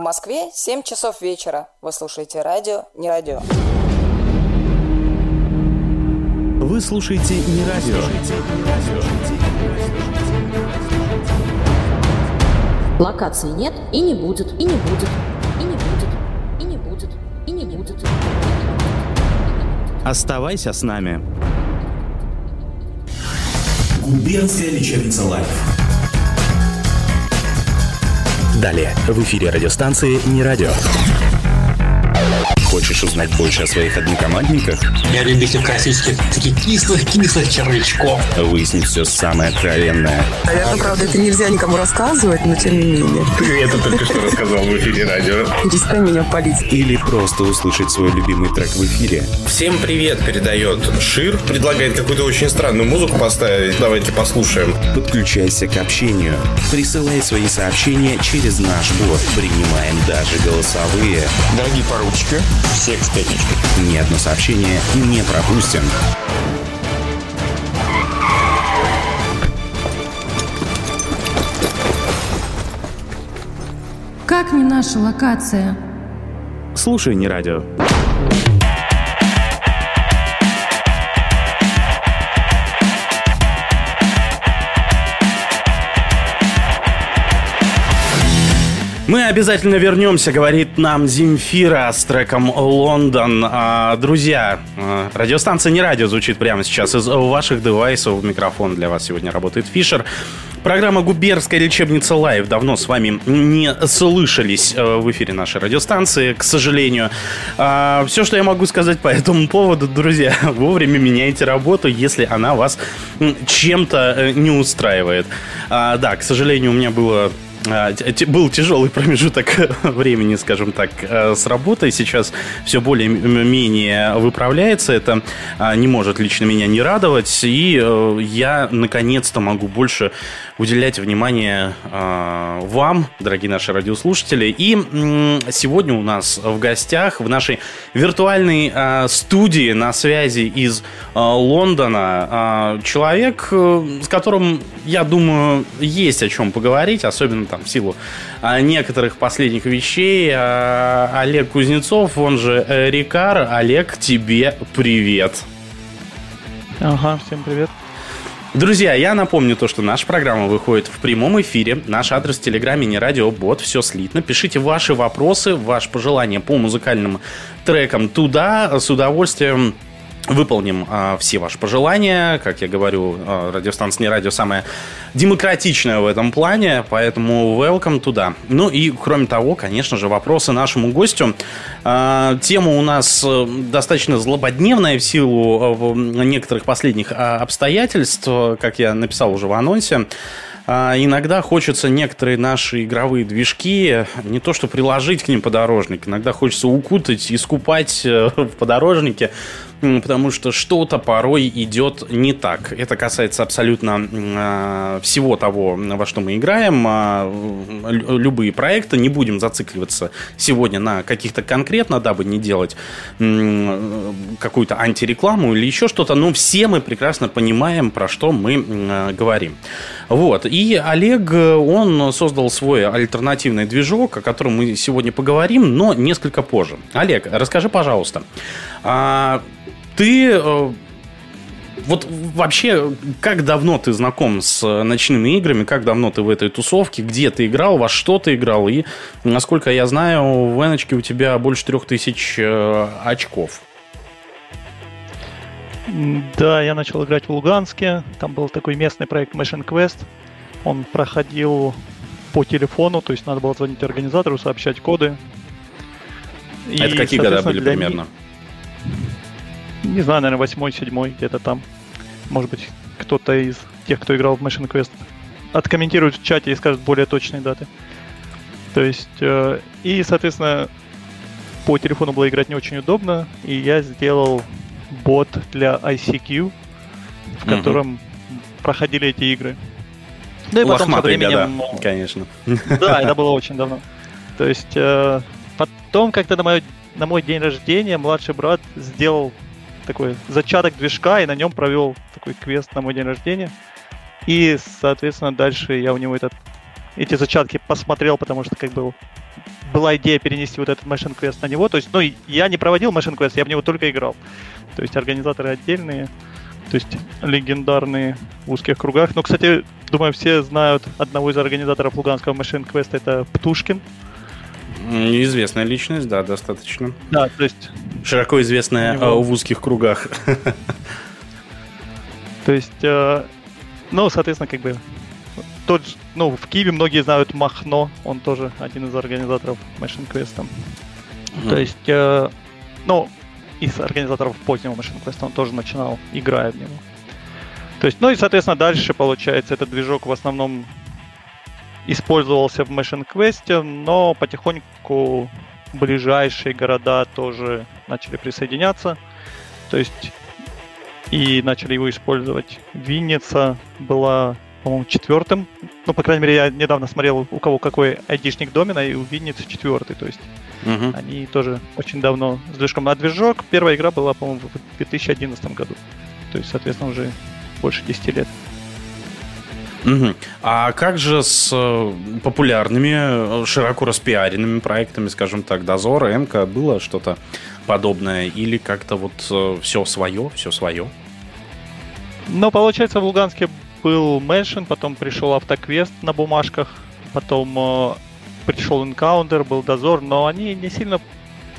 В Москве 7 часов вечера. Вы слушаете радио «Не радио». Вы слушаете «Не радио». Локации нет и не будет, и не будет, и не будет, и не будет, и не будет. Оставайся с нами. Губернская лечебница «Live». Далее в эфире радиостанции «Не радио». Хочешь узнать больше о своих однокомандниках? Я любитель классических таких кислых-кислых червячков. Выяснить все самое откровенное. Наверное, правда, это нельзя никому рассказывать, но тем не менее. Ты это только что рассказал в эфире радио. Перестань меня палить. Или просто услышать свой любимый трек в эфире. Всем привет передает Шир. Предлагает какую-то очень странную музыку поставить. Давайте послушаем. Подключайся к общению. Присылай свои сообщения через наш бот. Принимаем даже голосовые. Дорогие поручики, всех с пятничкой. Ни одно сообщение не пропустим. Как не наша локация? Слушай, не радио. Мы обязательно вернемся, говорит нам Земфира с треком «Лондон». А, друзья, а, радиостанция «Не радио» звучит прямо сейчас из ваших девайсов. Микрофон для вас сегодня работает Фишер. Программа «Губерская лечебница Лайв». Давно с вами не слышались э, в эфире нашей радиостанции, к сожалению. А, Все, что я могу сказать по этому поводу, друзья, вовремя меняйте работу, если она вас чем-то э, не устраивает. А, Да, к сожалению, у меня было был тяжелый промежуток времени, скажем так, э, с работой. Сейчас все более-менее выправляется. Это а, не может лично меня не радовать. И э, я наконец-то могу больше уделять внимание а, вам, дорогие наши радиослушатели. И м, сегодня у нас в гостях в нашей виртуальной а, студии на связи из а, Лондона а, человек, э, с которым, я думаю, есть о чем поговорить, особенно там в силу а, некоторых последних вещей. А, Олег Кузнецов, он же э, Рикар. Олег, тебе привет. Ага, всем привет. Друзья, я напомню то, что наша программа выходит в прямом эфире. Наш адрес в Телеграме не радиобот, все слитно. Пишите ваши вопросы, ваши пожелания по музыкальным трекам туда. С удовольствием выполним а, все ваши пожелания. Как я говорю, а, радиостанция не радио самая демократичная в этом плане, поэтому welcome туда. Ну и кроме того, конечно же, вопросы нашему гостю. А, тема у нас э, достаточно злободневная в силу э, некоторых последних обстоятельств, как я написал уже в анонсе. Иногда хочется некоторые наши игровые движки не то что приложить к ним подорожник, иногда хочется укутать, искупать э, в подорожнике, потому что что-то порой идет не так. Это касается абсолютно а, всего того, во что мы играем, лю- любые проекты. Не будем зацикливаться сегодня на каких-то конкретно, дабы не делать м, какую-то антирекламу или еще что-то, но все мы прекрасно понимаем, про что мы а, говорим. Вот. И Олег, э, он создал свой альтернативный движок, о котором мы сегодня поговорим, но несколько позже. Олег, расскажи, пожалуйста, ты э, вот вообще, как давно ты знаком с э, ночными играми, как давно ты в этой тусовке, где ты играл, во что ты играл, и, насколько я знаю, в Эночке у тебя больше трех тысяч э, очков. Да, я начал играть в Луганске. Там был такой местный проект Mission Quest. Он проходил по телефону, то есть надо было звонить организатору, сообщать коды. И, Это какие года были для примерно? Не знаю, наверное, восьмой, седьмой, где-то там. Может быть, кто-то из тех, кто играл в Mission Quest, откомментирует в чате и скажет более точные даты. То есть, э, и, соответственно, по телефону было играть не очень удобно, и я сделал бот для ICQ, в котором проходили эти игры. Ну и потом со Лохматые временем... года, конечно. Да, это было очень давно. То есть э, потом как-то на, мое, на мой день рождения младший брат сделал такой зачаток движка и на нем провел такой квест на мой день рождения. И, соответственно, дальше я у него этот, эти зачатки посмотрел, потому что как бы была идея перенести вот этот Machine Quest на него. То есть, ну, я не проводил Machine Quest, я в него только играл. То есть организаторы отдельные, то есть легендарные в узких кругах. Но, кстати, думаю, все знают одного из организаторов Луганского Machine Quest, это Птушкин. Известная личность, да, достаточно. Да, то есть... Широко известная него- э, в узких кругах. То есть, э, ну, соответственно, как бы тот, же- ну, в Киеве многие знают Махно, он тоже один из организаторов Machine Quest. То есть, э, ну, из организаторов позднего Machine Quest он тоже начинал, играя в него. То есть, ну и, соответственно, дальше, получается, этот движок в основном использовался в Machine Quest, но потихоньку ближайшие города тоже начали присоединяться. То есть и начали его использовать. Винница была, по-моему, четвертым. Ну, по крайней мере, я недавно смотрел, у кого какой айдишник домена, и у Винницы четвертый. То есть Мгм. они тоже очень давно с движком на движок. Первая игра была, по-моему, в 2011 году. То есть, соответственно, уже больше 10 лет. Мгм. А как же с э, популярными, э, широко распиаренными проектами, скажем так, Дозор, МК, было что-то подобное? Или как-то вот все свое, все свое? Но, получается, в Луганске был Мэншин, потом пришел Автоквест на бумажках, потом э, пришел Encounter, был Дозор, но они не сильно...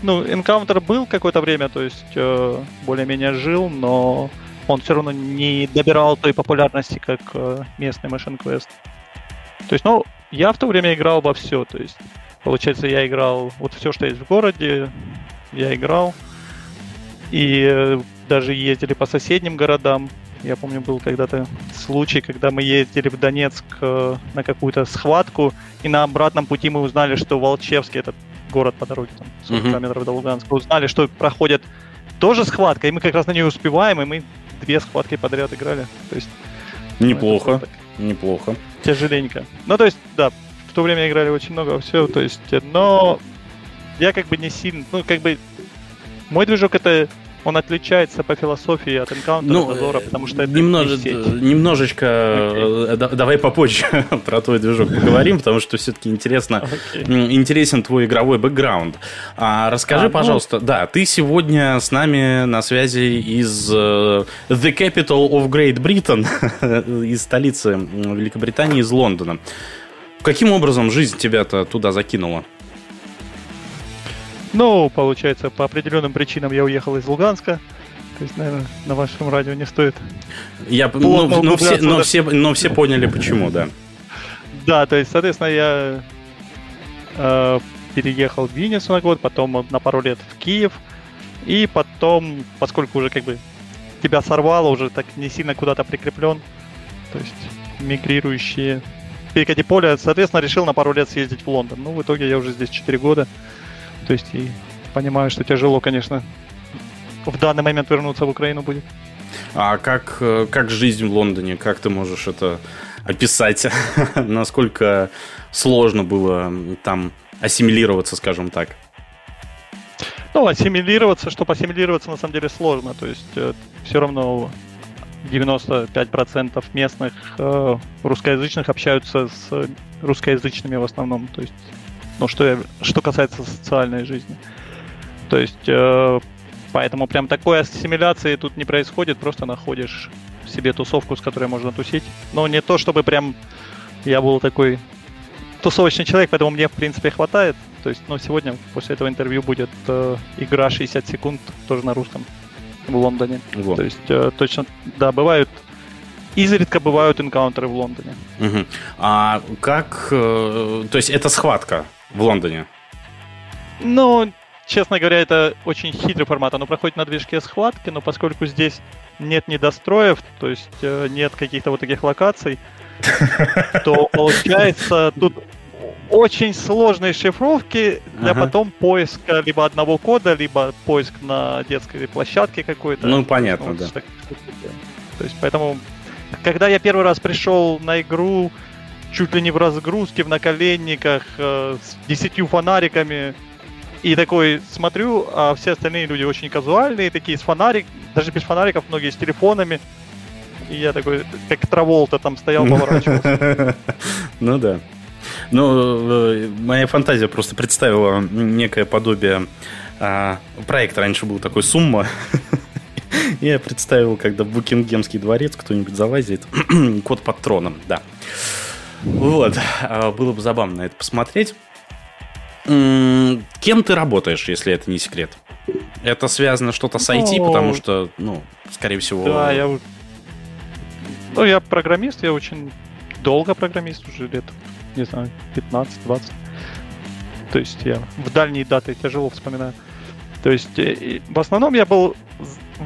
Ну, Encounter был какое-то время, то есть э, более-менее жил, но он все равно не добирал той популярности, как э, местный Machine Quest. То есть, ну, я в то время играл во все, то есть, получается, я играл вот все, что есть в городе, я играл, и э, даже ездили по соседним городам. Я помню, был когда-то случай, когда мы ездили в Донецк э, на какую-то схватку, и на обратном пути мы узнали, что Волчевский, этот город по дороге, там, 40 Мгм. километров до Луганска, узнали, что проходит тоже схватка, и мы как раз на нее успеваем, и мы две схватки подряд играли. То есть ну, это Неплохо, так неплохо. тяжеленько. Ну, то есть, да, в то время играли очень много все, то есть, но я как бы не сильно, ну, как бы, мой движок это, он отличается по философии от Encounter, Ну, э, потому что это немного- не сеть. немножечко э, да- давай попозже про твой движок поговорим, потому что все-таки интересно, м, интересен твой игровой бэкграунд. А расскажи, А, ну- пожалуйста, да, ты сегодня с нами на связи из э, The Capital of Great Britain, из столицы Великобритании, из Лондона. Каким образом жизнь тебя-то туда закинула? Ну, получается, по определенным причинам я уехал из Луганска. То есть, наверное, на вашем радио не стоит. Я, ну, ну, все, но, все, но все поняли, почему, да. Да, то есть, соответственно, я э, переехал в Винницу на год, потом на пару лет в Киев. И потом, поскольку уже как бы тебя сорвало, уже так не сильно куда-то прикреплен, то есть мигрирующие перекати поля, соответственно, решил на пару лет съездить в Лондон. Ну, в итоге я уже здесь 4 года. То есть и понимаю, что тяжело, конечно, в данный момент вернуться в Украину будет. А как, э, как жизнь в Лондоне? Как ты можешь это описать? Насколько сложно было там ассимилироваться, скажем так? Ну, ассимилироваться, чтобы ассимилироваться, на самом деле сложно. То есть все равно 95% местных э, русскоязычных общаются с русскоязычными в основном. То есть, ну, что, что касается социальной жизни. То есть, э, поэтому прям такой ассимиляции тут не происходит, просто находишь себе тусовку, с которой можно тусить. Но не то, чтобы прям я был такой тусовочный человек, поэтому мне, в принципе, хватает. То есть, ну, сегодня после этого интервью будет э, игра 60 секунд, тоже на русском, в Лондоне. Вот. То есть, э, точно, да, бывают, изредка бывают энкаунтеры в Лондоне. Мгм. А как... э, То есть это схватка в Лондоне? Ну, честно говоря, это очень хитрый формат. Оно проходит на движке схватки, но поскольку здесь нет недостроев, то есть э, нет каких-то вот таких локаций, то получается тут очень сложные шифровки для Ага. потом поиска либо одного кода, либо поиск на детской площадке какой-то. Ну, понятно, Вот да. так- То есть поэтому, когда я первый раз пришел на игру, чуть ли не в разгрузке, в наколенниках, э, с десятью фонариками, и такой смотрю, а все остальные люди очень казуальные, такие с фонарик, даже без фонариков, многие с телефонами. И я такой, как Траволта там стоял, поворачивался. Ну да. Ну, э, моя фантазия просто представила некое подобие... а, Проект раньше был такой «Сумма». Я представил, когда в Букингемский дворец кто-нибудь залазит. Кот под троном, да. Вот. А, Было бы забавно это посмотреть. Кем ты работаешь, если это не секрет? Это связано что-то с IT, Ну, потому что, ну, скорее всего... Да, я... Ну, я программист, я очень долго программист, уже лет, не знаю, 15-20. То есть я в дальние даты тяжело вспоминаю. То есть э, в основном я был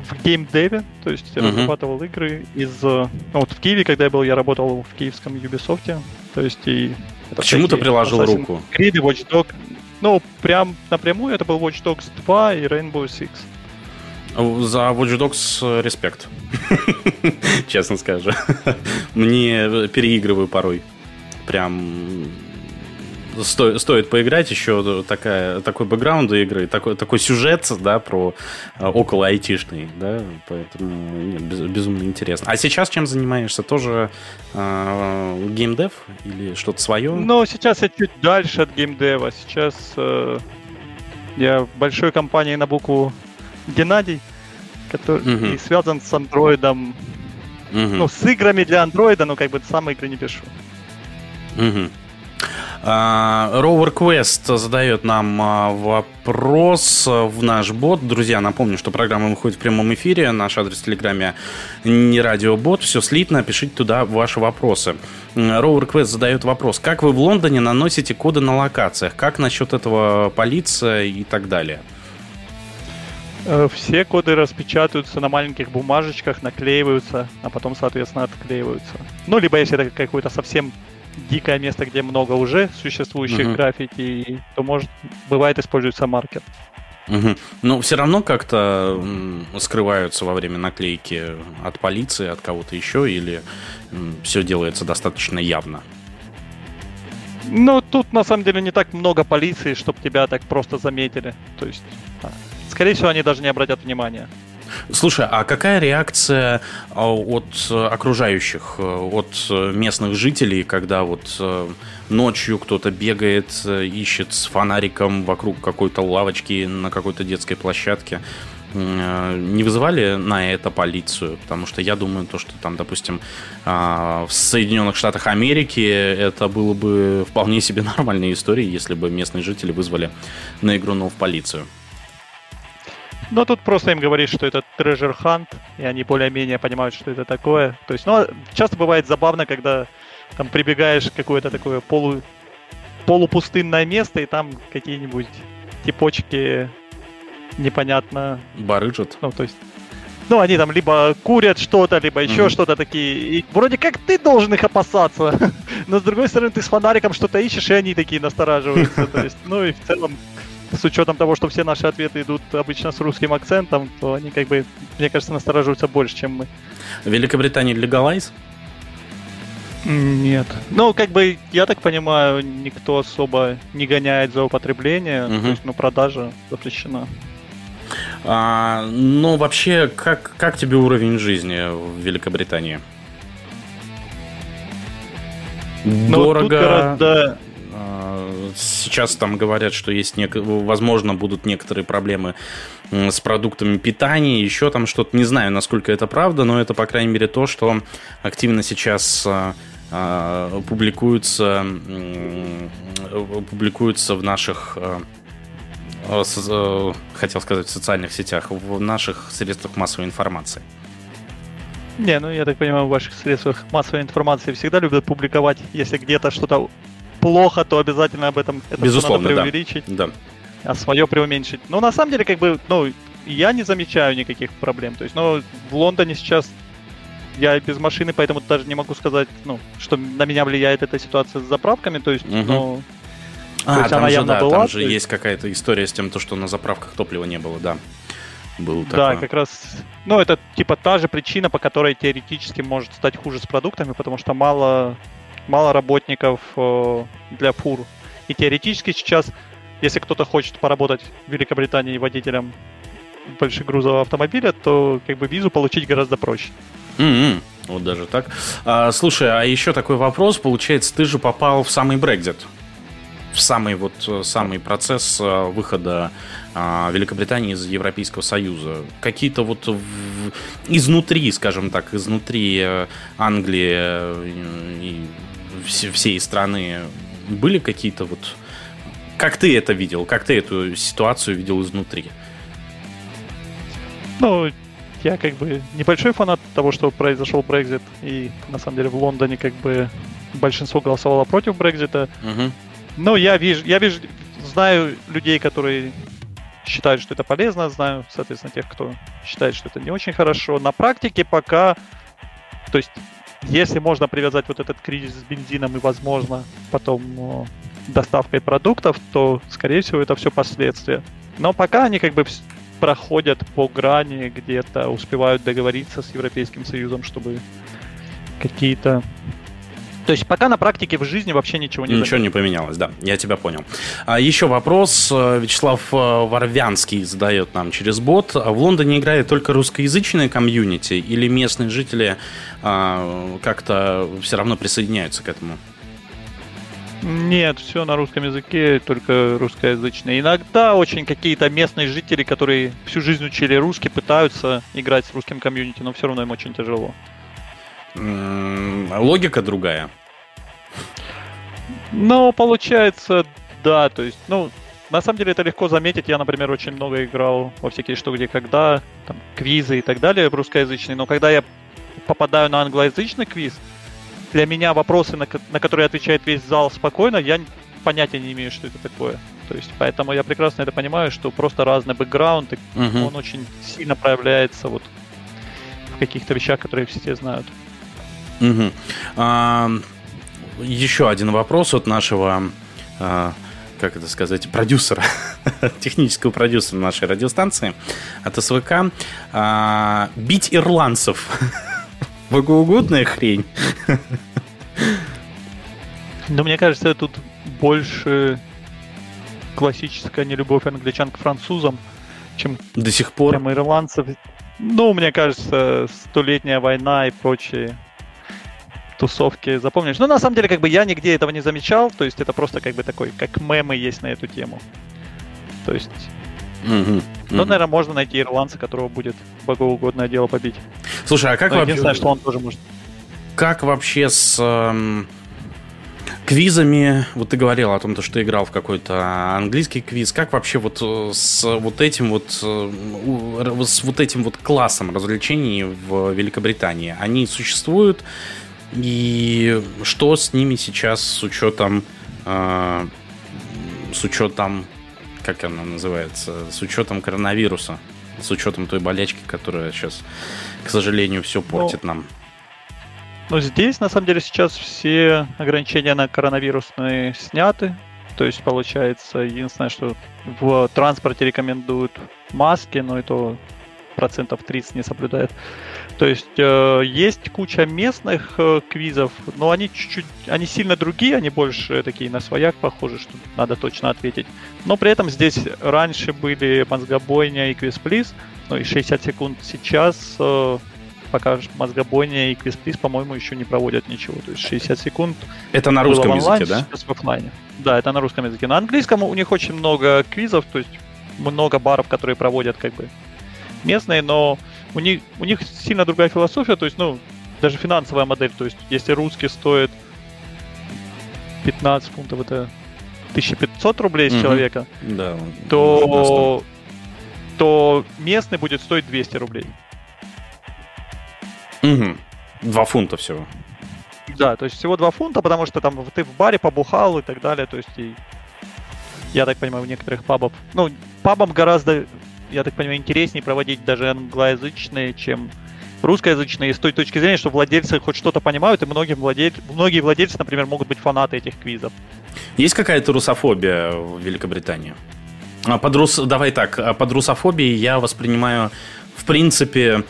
в геймдеве, то есть я Мгм. разрабатывал игры из... э, Ну, вот в Киеве, когда я был, я работал в киевском Ubisoft, то есть и... К чему ты приложил Assassin's руку? Creed и Watch Dogs. Ну, прям напрямую это был Watch Dogs 2 и Rainbow Six. За Watch Dogs э, респект. Честно скажу. Мне переигрываю порой. Прям сто- стоит поиграть еще такая, такой бэкграунд игры, такой, такой сюжет, да, про э, около айтишный, да, поэтому нет, без- безумно интересно. А сейчас чем занимаешься? Тоже э, геймдев или что-то свое? Но сейчас я чуть дальше от геймдева. Сейчас э, я в большой компании на букву Геннадий, который Мгм. и связан с андроидом, Мгм. ну, с играми для андроида, но как бы сам игры не пишу. Мгм. А, Rover Quest задает нам а, вопрос в наш бот. Друзья, напомню, что программа выходит в прямом эфире. Наш адрес в Телеграме не радиобот. Все слитно. Пишите туда ваши вопросы. Rover Quest задает вопрос. Как вы в Лондоне наносите коды на локациях? Как насчет этого полиция и так далее? Э, Все коды распечатываются на маленьких бумажечках, наклеиваются, а потом, соответственно, отклеиваются. Ну, либо если это какое-то совсем дикое место, где много уже существующих Мгм. граффити, то может бывает используется маркер. Мгм. Но все равно как-то скрываются во время наклейки от полиции, от кого-то еще, или все делается достаточно явно? Ну, тут на самом деле не так много полиции, чтобы тебя так просто заметили. То есть, а, скорее всего, они даже не обратят внимания. Слушай, а какая реакция а, от э, окружающих, э, от э, местных жителей, когда вот ночью кто-то бегает, ищет с фонариком вокруг какой-то лавочки на какой-то детской площадке? Не вызывали на это полицию? Потому что я думаю, то, что там, допустим, а, в Соединенных Штатах Америки это было бы вполне себе нормальной историей, если бы местные жители вызвали на игрунов полицию. Но тут просто им говоришь, что это treasure hunt, и они более-менее понимают, что это такое. То есть, ну, часто бывает забавно, когда там прибегаешь в какое-то такое полу... полупустынное место, и там какие-нибудь типочки непонятно Барыжат. Ну, то есть... Ну, они там либо курят что-то, либо еще Мгм. что-то такие. И вроде как ты должен их опасаться. Но с другой стороны, ты с фонариком что-то ищешь, и они такие настораживаются. То есть, ну и в целом, с учетом того, что все наши ответы идут обычно с русским акцентом, то они как бы, мне кажется, настораживаются больше, чем мы. В Великобритании легалайз? Нет. Ну, как бы, я так понимаю, никто особо не гоняет за употребление. Мгм. То есть, ну, продажа запрещена. А, ну, вообще, как, как тебе уровень жизни в Великобритании? Ну, тут Дорого. гораздо А, Сейчас там говорят, что есть нек- возможно будут некоторые проблемы с продуктами питания, еще там что-то. Не знаю, насколько это правда, но это, по крайней мере, то, что активно сейчас публикуется, м, э, публикуется в наших э, хотел сказать в социальных сетях, в наших средствах массовой информации. Не, ну я так понимаю, в ваших средствах массовой информации всегда любят публиковать, если где-то что-то плохо, то обязательно об этом это Безусловно, надо да. преувеличить, Да. а свое преуменьшить. Ну, на самом деле, как бы, ну, я не замечаю никаких проблем. То есть, ну, в Лондоне сейчас я без машины, поэтому даже не могу сказать, ну, что на меня влияет эта ситуация с заправками. То есть, Мгм. ну, А, есть там она же, явно да, была, там же есть- есть какая-то история с тем, то, что на заправках топлива не было, да. Был да, такое. как раз, ну, это типа та же причина, по которой теоретически может стать хуже с продуктами, потому что мало, мало работников э, для фур. И теоретически сейчас, если кто-то хочет поработать в Великобритании водителем большегрузового автомобиля, то как бы визу получить гораздо проще. М-м, Вот даже так. А, слушай, а еще такой вопрос. Получается, ты же попал в самый Брекзит. в самый вот э, самый процесс э, выхода а, Великобритании из Европейского Союза? Какие-то вот в, изнутри, скажем так, изнутри Англии и все, всей страны были какие-то вот... Как ты это видел? Как ты эту ситуацию видел изнутри? Ну, я как бы небольшой фанат того, что произошел Брекзит, и на самом деле в Лондоне как бы большинство голосовало против Брекзита. Угу. Но я вижу, я вижу, знаю людей, которые считают, что это полезно, знаю, соответственно, тех, кто считает, что это не очень хорошо. На практике пока, то есть, если можно привязать вот этот кризис с бензином и, возможно, потом э, доставкой продуктов, то, скорее всего, это все последствия. Но пока они как бы проходят по грани, где-то успевают договориться с Европейским Союзом, чтобы какие-то то есть пока на практике в жизни вообще ничего не Ничего заметил. не поменялось, да, я тебя понял. А, еще вопрос. Э, Вячеслав э, Варвянский задает нам через бот. В Лондоне играет только русскоязычные комьюнити или местные жители а, как-то все равно присоединяются к этому? Нет, все на русском языке, только русскоязычные. Иногда очень какие-то местные жители, которые всю жизнь учили русский, пытаются играть с русским комьюнити, но все равно им очень тяжело. Логика другая. Ну, получается, да, то есть, ну, на самом деле это легко заметить. Я, например, очень много играл во всякие что, где, когда, там, квизы и так далее русскоязычные, но когда я попадаю на англоязычный квиз, для меня вопросы, на, на которые отвечает весь зал спокойно, я понятия не имею, что это такое. То есть, поэтому я прекрасно это понимаю, что просто разный бэкграунд, и угу. он очень сильно проявляется вот в каких-то вещах, которые все знают. Угу. А, еще один вопрос от нашего, а, как это сказать, продюсера, технического продюсера нашей радиостанции от СВК. А, бить ирландцев. Богоугодная хрень. Но мне кажется, тут больше классическая нелюбовь англичан к французам, чем до сих пор чем ирландцев. Ну, мне кажется, столетняя война и прочие тусовки запомнишь. Ну, на самом деле, как бы я нигде этого не замечал, то есть это просто как бы такой, как мемы есть на эту тему. То есть... Mm-hmm. Ну, наверное, можно найти ирландца, которого будет богоугодное дело побить. Слушай, а как Но вообще... Единственное, что он тоже может. Как вообще с эм, квизами? Вот ты говорил о том, что играл в какой-то английский квиз. Как вообще вот э, с вот этим вот э, с вот этим вот классом развлечений в Великобритании? Они существуют? И что с ними сейчас с учетом э, с учетом как она называется, с учетом коронавируса, с учетом той болячки, которая сейчас, к сожалению, все ну, портит ну, нам. Ну, здесь, на самом деле, сейчас все ограничения на коронавирусные сняты. То есть, получается, единственное, что в транспорте рекомендуют маски, но это процентов 30 не соблюдает. То есть э, есть куча местных э, квизов, но они чуть-чуть, они сильно другие, они больше такие на свояк похожи, что надо точно ответить. Но при этом здесь раньше были мозгобойня и квиз-плиз, ну и 60 секунд сейчас, э, пока мозгобойня и квиз-плиз, по-моему, еще не проводят ничего. То есть 60 секунд. Это на русском онлайн, языке, да? Сейчас в офлайне. Да, это на русском языке. На английском у них очень много квизов, то есть много баров, которые проводят как бы местные, но у них, у них сильно другая философия, то есть, ну, даже финансовая модель, то есть, если русский стоит 15 фунтов, это 1500 рублей с mm-hmm. человека, да, то, то местный будет стоить 200 рублей. Угу. Два фунта всего. Да, то есть всего 2 фунта, потому что там ты в баре побухал и так далее, то есть и я так понимаю, в некоторых пабов, ну, пабам гораздо я так понимаю, интереснее проводить даже англоязычные, чем русскоязычные, с той точки зрения, что владельцы хоть что-то понимают, и многие владельцы, многие владельцы, например, могут быть фанаты этих квизов. Есть какая-то русофобия в Великобритании? А под рус... Давай так, а под русофобией я воспринимаю, в принципе,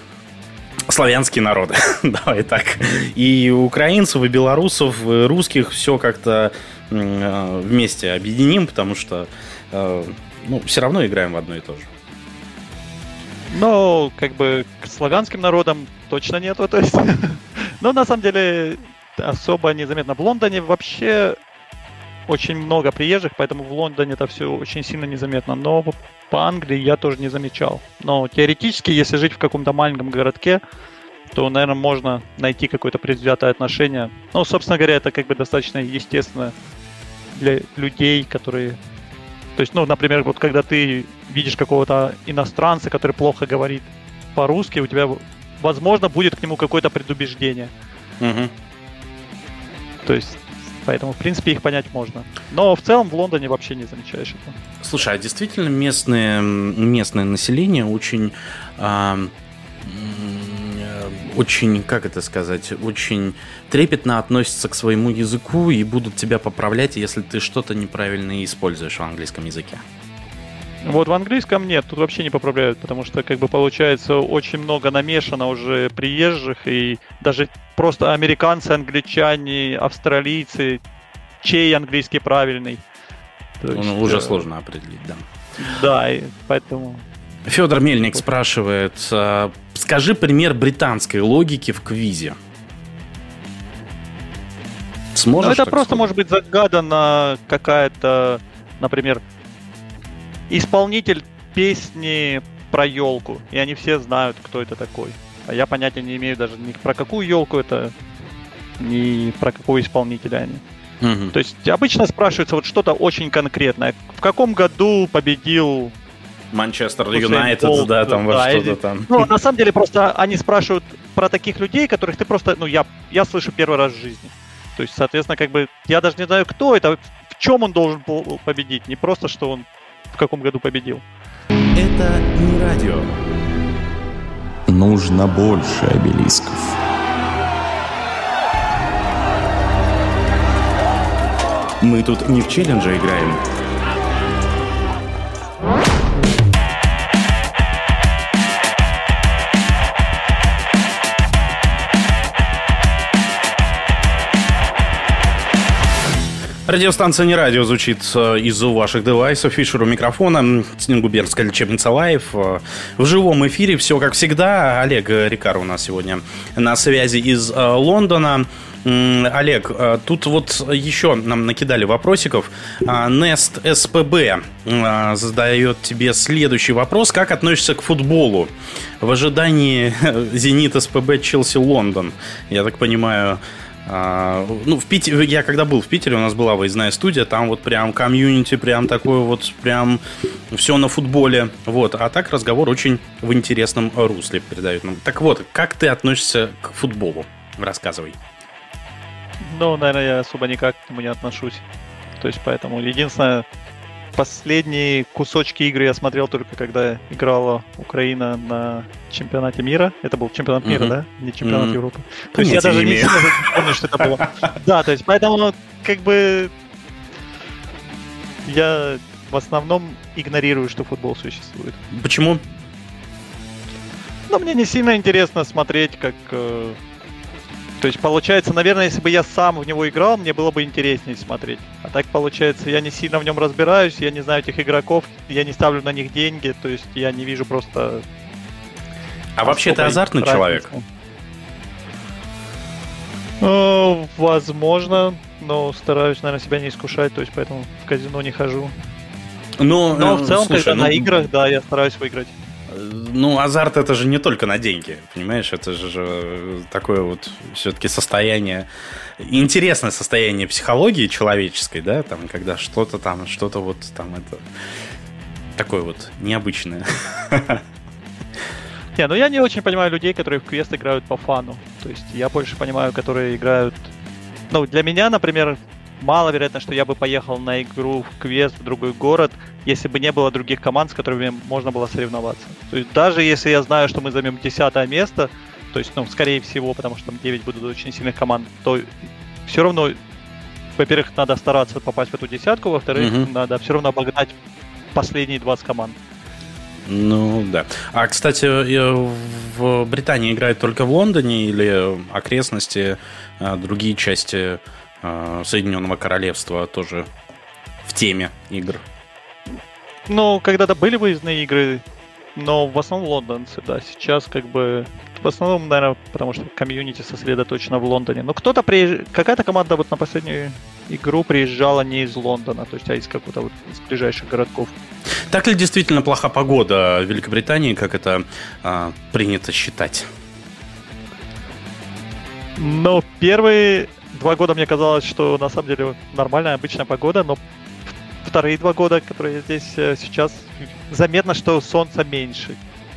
славянские народы. Давай так. И украинцев, и белорусов, и русских все как-то э, вместе объединим, потому что ну, все равно играем в одно и то же. Ну, как бы к славянским народам точно нету, то есть. Но на самом деле особо незаметно. В Лондоне вообще очень много приезжих, поэтому в Лондоне это все очень сильно незаметно. Но по Англии я тоже не замечал. Но теоретически, если жить в каком-то маленьком городке, то, наверное, можно найти какое-то предвзятое отношение. Ну, собственно говоря, это как бы достаточно естественно для людей, которые... То есть, ну, например, вот когда ты видишь какого-то иностранца, который плохо говорит по-русски, у тебя, возможно, будет к нему какое-то предубеждение. Мгм. То есть, поэтому, в принципе, их понять можно. Но в целом в Лондоне вообще не замечаешь этого. Слушай, а действительно местное, местное население очень, э, очень, как это сказать, очень трепетно относится к своему языку и будут тебя поправлять, если ты что-то неправильно используешь в английском языке. Вот в английском нет, тут вообще не поправляют, потому что, как бы, получается, очень много намешано уже приезжих, и даже просто американцы, англичане, австралийцы, чей английский правильный. То Ну, есть, уже э, сложно определить, да. Да, и поэтому... Федор Мельник спрашивает, а, скажи пример британской логики в квизе. Сможешь Ну, это просто сказать? может быть загадана какая-то, например, исполнитель песни про елку, и они все знают, кто это такой. А я понятия не имею даже ни про какую елку это, ни про какого исполнителя они. Мгм. То есть обычно спрашивается вот что-то очень конкретное. В каком году победил... Манчестер Юнайтед, да, там во да, что-то или- там. Ну, на самом деле просто они спрашивают про таких людей, которых ты просто, ну, я, я слышу первый раз в жизни. То есть, соответственно, как бы я даже не знаю, кто это, в чем он должен был победить. Не просто, что он в каком году победил. Это не радио. Нужно больше обелисков. Мы тут не в челлендже играем. Радиостанция «Не радио» звучит э, из ваших девайсов. Фишер у микрофона. Губернская лечебница «Live». Э, В живом эфире все как всегда. Олег Рикар у нас сегодня на связи из э, Лондона. Олег, тут вот еще нам накидали вопросиков. А, Nest SPB э, задает тебе следующий вопрос. Как относишься к футболу в ожидании «Зенит СПБ Челси Лондон»? Я так понимаю, а, ну, в Питере, я когда был в Питере, у нас была выездная студия, там вот прям комьюнити, прям такое вот, прям все на футболе, вот. А так разговор очень в интересном русле передают нам. Так вот, как ты относишься к футболу? Рассказывай. Ну, наверное, я особо никак к нему не отношусь. То есть, поэтому единственное, последние кусочки игры я смотрел только когда играла Украина на чемпионате мира. Это был чемпионат мира, Мгм. да? Не чемпионат Мгм. Европы. То есть я даже не сильно помню, что это было. Да, то есть поэтому как бы я в основном игнорирую, что футбол существует. Почему? Но мне не сильно интересно смотреть, как... э, То есть, получается, наверное, если бы я сам в него играл, мне было бы интереснее смотреть. А так, получается, я не сильно в нем разбираюсь, я не знаю этих игроков, я не ставлю на них деньги, то есть я не вижу просто... А вообще ты азартный разницы. человек? Ну, возможно, но стараюсь, наверное, себя не искушать, то есть поэтому в казино не хожу. Но, Но э, в целом, слушай, когда на ну, играх, да, я стараюсь выиграть. Ну, азарт это же не только на деньги, понимаешь? Это же, такое вот все-таки состояние, интересное состояние психологии человеческой, да, там, когда что-то там, что-то вот там это такое вот необычное. Не, ну я не очень понимаю людей, которые в квест играют по фану. То есть я больше понимаю, которые играют... Ну, для меня, например, маловероятно, что я бы поехал на игру в квест в другой город, если бы не было других команд, с которыми можно было соревноваться. То есть даже если я знаю, что мы займем десятое место, то есть, ну, скорее всего, потому что там 9 будут очень сильных команд, то все равно, во-первых, надо стараться попасть в эту десятку, во-вторых, Мгм. надо все равно обогнать последние 20 команд. Ну, да. А, кстати, в Британии играют только в Лондоне или окрестности, э, другие части Соединенного Королевства тоже в теме игр? Ну, когда-то были выездные игры, но в основном лондонцы, да. Сейчас как бы в основном, наверное, потому что комьюнити сосредоточено в Лондоне. Но кто-то приезжает, какая-то команда вот на последней игру приезжала не из Лондона, то есть, а из какого-то вот из ближайших городков. Так ли действительно плоха погода в Великобритании, как это а, принято считать? Но первые два года мне казалось, что на самом деле нормальная, обычная погода, но вторые два года, которые здесь э, сейчас, заметно, что солнца меньше,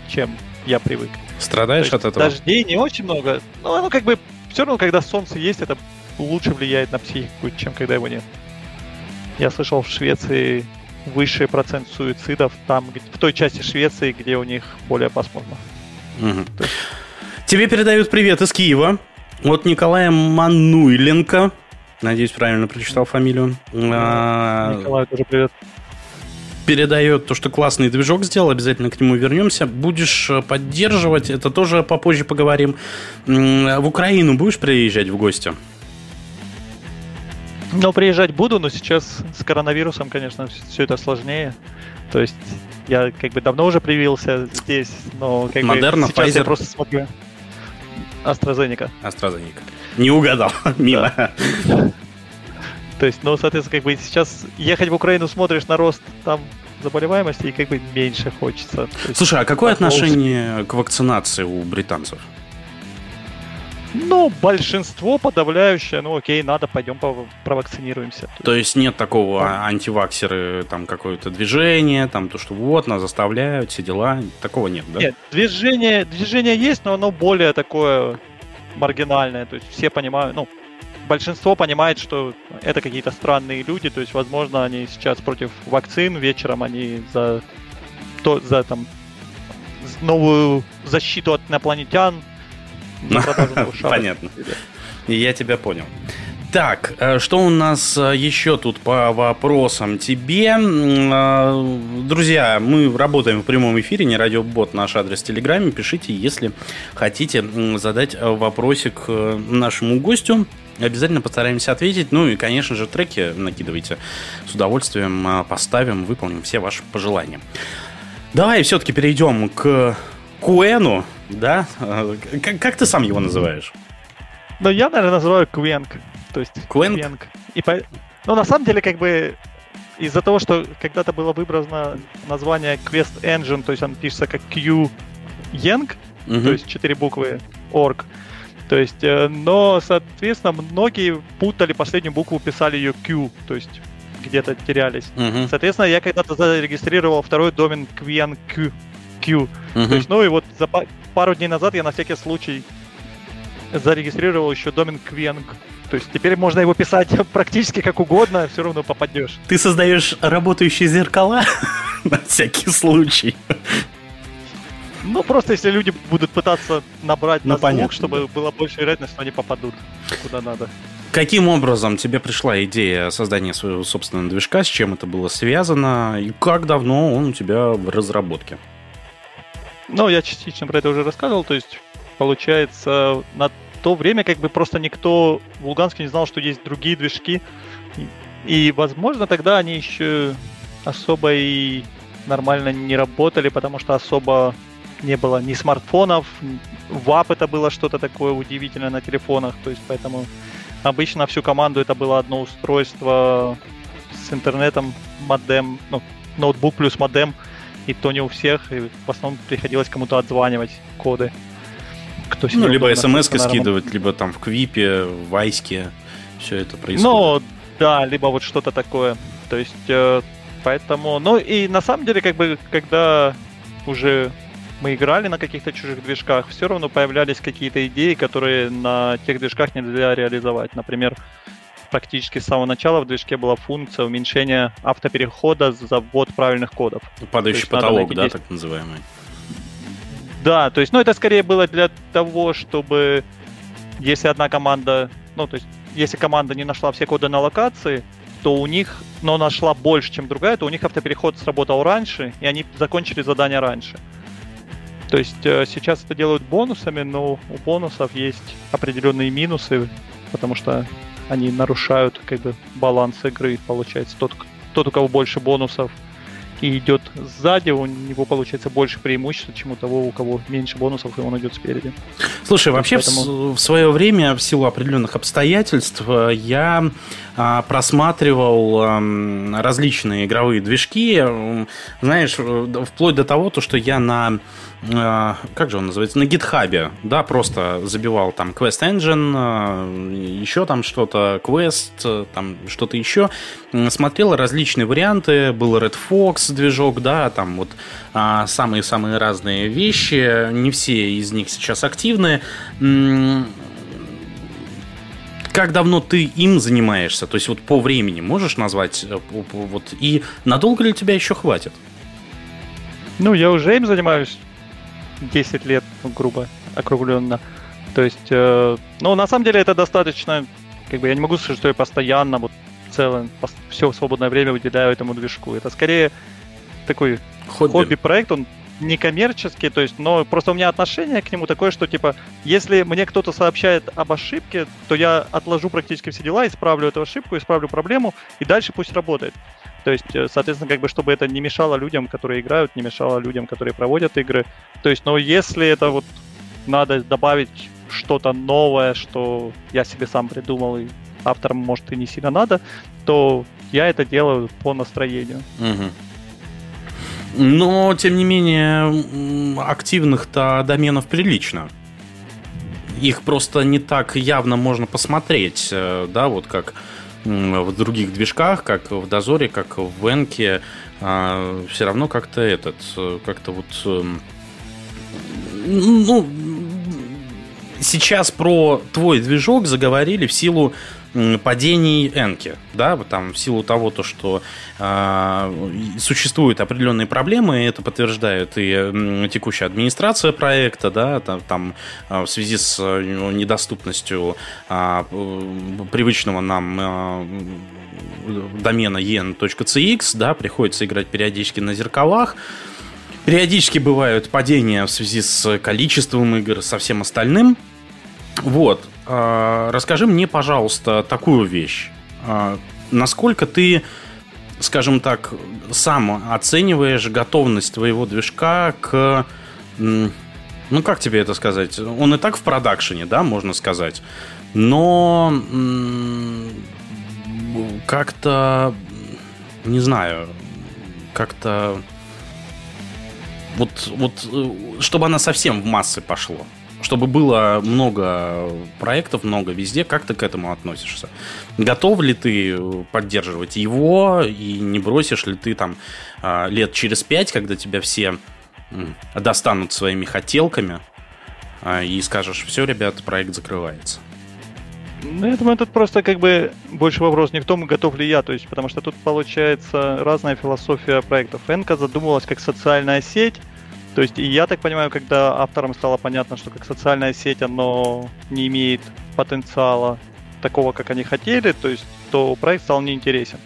чем я привык. Страдаешь от этого? Дождей не очень много, но оно как бы все равно, когда солнце есть, это лучше влияет на психику, чем когда его нет. Я слышал, в Швеции высший процент суицидов там, в той части Швеции, где у них более пасмурно. Угу. Тебе передают привет из Киева от Николая Мануйленко. Надеюсь, правильно прочитал фамилию. А, Николай, тоже привет. Передает то, что классный движок сделал, обязательно к нему вернемся. Будешь э, поддерживать, это тоже попозже поговорим. В Украину будешь приезжать в гости? Ну, приезжать буду, но сейчас с коронавирусом, конечно, все это сложнее. То есть я как бы давно уже привился здесь, но как Модерна, бы сейчас Pfizer. я просто смотрю. AstraZeneca. AstraZeneca. Не угадал, мимо. То есть, ну, соответственно, как бы сейчас ехать в Украину, смотришь на рост там заболеваемости, и как бы меньше хочется. Слушай, а какое отношение к вакцинации у британцев? Ну, большинство подавляющее, ну окей, надо, пойдем провакцинируемся. То есть нет такого а, антиваксеры, там какое-то движение, там то, что вот, нас заставляют, все дела, такого нет, да? Нет, движение, движение есть, но оно более такое маргинальное, то есть все понимают, ну, большинство понимает, что это какие-то странные люди, то есть, возможно, они сейчас против вакцин, вечером они за, то, за там новую защиту от инопланетян, Понятно. Я тебя понял. Так, э, что у нас э, еще тут по вопросам тебе? Э, друзья, мы работаем в прямом эфире, не радиобот, наш адрес в Телеграме. Пишите, если хотите задать вопросик нашему гостю. Обязательно постараемся ответить. Ну и, конечно же, треки накидывайте. С удовольствием поставим, выполним все ваши пожелания. Давай все-таки перейдем к Куэну, да? Как, как ты сам его называешь? Ну, я, наверное, называю Квенк. То есть Квенк? Квенк. И по... Ну, на самом деле, как бы из-за того, что когда-то было выбрано название Quest Engine, то есть он пишется как Q Yank, угу. то есть четыре буквы org. То есть, э, но, соответственно, многие путали последнюю букву, писали ее Q, то есть где-то терялись. Угу. Соответственно, я когда-то зарегистрировал второй домен QNQ, Q. Uh-huh. То есть, ну и вот за пару дней назад я на всякий случай зарегистрировал еще домен Quenk. То есть теперь можно его писать практически как угодно, все равно попадешь. Ты создаешь работающие зеркала на всякий случай. Ну, просто если люди будут пытаться набрать ну, на понятно, звук, чтобы да. было больше вероятность, что они попадут куда надо. Каким образом тебе пришла идея создания своего собственного движка, с чем это было связано, и как давно он у тебя в разработке? Ну, я частично про это уже рассказывал, то есть, получается, на то время как бы просто никто в Луганске не знал, что есть другие движки. И, возможно, тогда они еще особо и нормально не работали, потому что особо не было ни смартфонов, вап это было что-то такое удивительное на телефонах, то есть поэтому обычно всю команду это было одно устройство с интернетом, модем, ну, ноутбук плюс модем, и то не у всех, и в основном приходилось кому-то отзванивать коды. Кто ну, либо смс скидывать, либо там в Квипе, в Вайске, все это происходит. Ну, да, либо вот что-то такое. То есть, э, поэтому... Ну, и на самом деле, как бы, когда уже мы играли на каких-то чужих движках, все равно появлялись какие-то идеи, которые на тех движках нельзя реализовать. Например, практически с самого начала в движке была функция уменьшения автоперехода за ввод правильных кодов. Падающий потолок, да, 10... так называемый? Да, то есть, ну, это скорее было для того, чтобы если одна команда, ну, то есть, если команда не нашла все коды на локации, то у них, но нашла больше, чем другая, то у них автопереход сработал раньше, и они закончили задание раньше. То есть э, сейчас это делают бонусами, но у бонусов есть определенные минусы, потому что они нарушают как бы баланс игры. Получается, тот, тот, у кого больше бонусов и идет сзади, у него получается больше преимуществ, чем у того, у кого меньше бонусов, и он идет спереди. Слушай, вообще Поэтому... в, в свое время, в силу определенных обстоятельств, я а, просматривал различные игровые движки, знаешь, э, вплоть до того, то, что я на как же он называется, на гитхабе, да, просто забивал там Quest Engine, а, еще там что-то, Quest, э, там что-то еще, смотрел различные варианты, был Red Fox движок, да, там вот а, самые-самые разные вещи, не все из них сейчас активны. Как давно ты им занимаешься? То есть вот по времени можешь назвать? э, Вот, и надолго ли тебя еще хватит? Ну, я уже им занимаюсь 10 лет, ну, грубо округленно. То есть, э, ну, на самом деле это достаточно, как бы я не могу сказать, что я постоянно вот целое, все свободное время уделяю этому движку. Это скорее такой Хобби. хобби-проект, он не коммерческий, то есть, но просто у меня отношение к нему такое, что типа, если мне кто-то сообщает об ошибке, то я отложу практически все дела, исправлю эту ошибку, исправлю проблему, и дальше пусть работает. То есть, э, соответственно, как бы, чтобы это не мешало людям, которые играют, не мешало людям, которые проводят игры. То есть, но если это вот надо добавить что-то новое, что я себе сам придумал, и авторам, может, и не сильно надо, то я это делаю по настроению. Мгм. Но, тем не менее, активных-то доменов прилично. Их просто не так явно можно посмотреть, э, да, вот как в других движках, как в Дозоре, как в Энке. все равно как-то этот, как-то вот... эм, Ну, сейчас про твой движок заговорили в силу падений Энки, да, там в силу того, то, что а, и существуют определенные проблемы, и это подтверждает и текущая администрация проекта, да, там, там, а, в связи с э, недоступностью а, п- привычного нам а, домена en.cx, да, приходится играть периодически на зеркалах, Периодически бывают падения в связи с количеством игр, со всем остальным. Вот. А, Расскажи мне, пожалуйста, такую вещь. А, Насколько ты, скажем так, сам оцениваешь готовность твоего движка к... Ну, как тебе это сказать? Он и так в продакшене, да, можно сказать. Но как-то, не знаю, как-то вот, вот, э, чтобы она совсем в массы пошло. Чтобы было много проектов, много везде, как ты к этому относишься? Готов ли ты э, поддерживать его и не бросишь ли ты там а, лет через пять, когда тебя все достанут своими хотелками а, и скажешь, все, ребят, проект закрывается? Ну, я думаю, тут просто как бы больше вопрос не в том, готов ли я, то есть, потому что тут получается разная философия проектов. Энка задумывалась как социальная сеть, то есть, я так понимаю, когда авторам стало понятно, что как социальная сеть, оно не имеет потенциала такого, как они хотели, то есть, то проект стал неинтересен.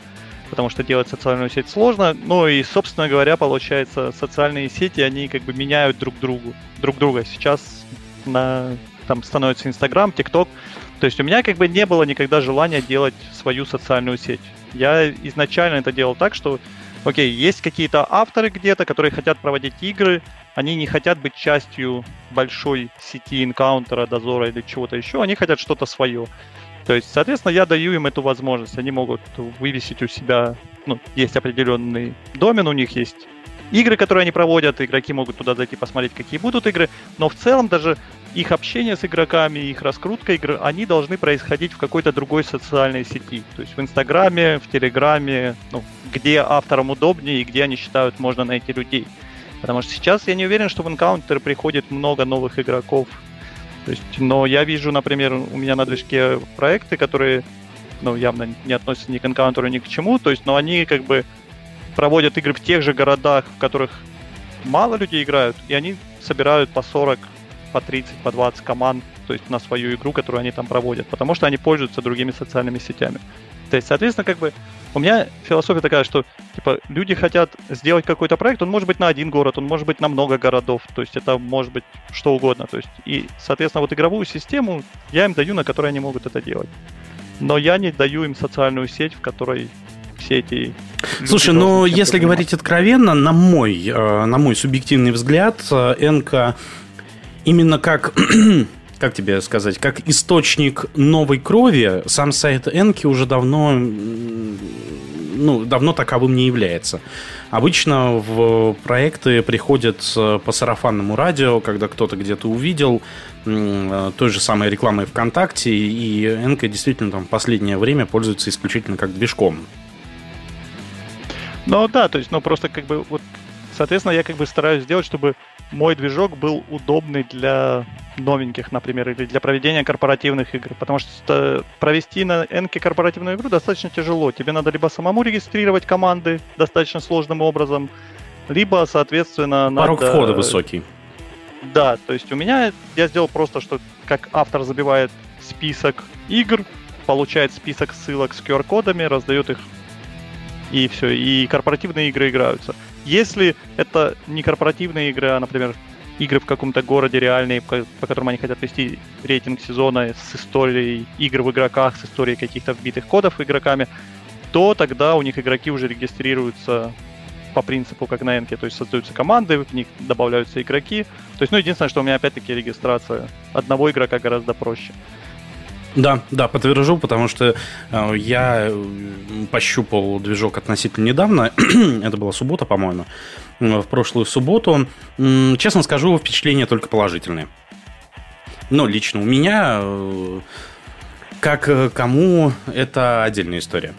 Потому что делать социальную сеть сложно. Ну и, собственно говоря, получается, социальные сети, они как бы меняют друг другу, друг друга. Сейчас на, там становится Инстаграм, ТикТок. То есть у меня как бы не было никогда желания делать свою социальную сеть. Я изначально это делал так, что, окей, есть какие-то авторы где-то, которые хотят проводить игры, они не хотят быть частью большой сети инкаунтера, дозора или чего-то еще, они хотят что-то свое. То есть, соответственно, я даю им эту возможность. Они могут вывесить у себя, ну, есть определенный домен, у них есть игры, которые они проводят, игроки могут туда зайти посмотреть, какие будут игры, но в целом даже их общение с игроками, их раскрутка игр, они должны происходить в какой-то другой социальной сети. То есть в Инстаграме, в Телеграме, ну, где авторам удобнее и где они считают можно найти людей. Потому что сейчас я не уверен, что в Encounter приходит много новых игроков. То есть, но я вижу, например, у меня на движке проекты, которые ну, явно не относятся ни к Encounter, ни к чему. То есть, но они как бы проводят игры в тех же городах, в которых мало людей играют, и они собирают по 40, по 30, по 20 команд, то есть на свою игру, которую они там проводят, потому что они пользуются другими социальными сетями. То есть, соответственно, как бы у меня философия такая, что типа люди хотят сделать какой-то проект, он может быть на один город, он может быть на много городов, то есть это может быть что угодно, то есть и, соответственно, вот игровую систему я им даю, на которой они могут это делать. Но я не даю им социальную сеть, в которой все эти Слушай, ну если говорить откровенно, на мой, э, на мой субъективный взгляд, э, Энка именно как как тебе сказать, как источник новой крови, сам сайт Энки уже давно, ну, давно таковым не является. Обычно в проекты приходят по сарафанному радио, когда кто-то где-то увидел той же самой рекламой ВКонтакте, и Энка действительно там в последнее время пользуется исключительно как движком. Ну да, то есть, ну просто как бы вот, соответственно, я как бы стараюсь сделать, чтобы мой движок был удобный для новеньких, например, или для проведения корпоративных игр. Потому что провести на Энке корпоративную игру достаточно тяжело. Тебе надо либо самому регистрировать команды достаточно сложным образом, либо, соответственно, Порог надо... входа высокий. Да, то есть у меня я сделал просто, что как автор забивает список игр, получает список ссылок с QR-кодами, раздает их и все, и корпоративные игры играются. Если это не корпоративные игры, а, например, игры в каком-то городе реальные, по, которым они хотят вести рейтинг сезона с историей игр в игроках, с историей каких-то вбитых кодов игроками, то тогда у них игроки уже регистрируются по принципу, как на Энке, то есть создаются команды, в них добавляются игроки. То есть, ну, единственное, что у меня опять-таки регистрация одного игрока гораздо проще. Да, да, подтвержу, потому что э, я пощупал движок относительно недавно. Это была суббота, по-моему. В прошлую субботу. Честно скажу, впечатления только положительные. Но лично у меня, э, как э, кому, это отдельная история.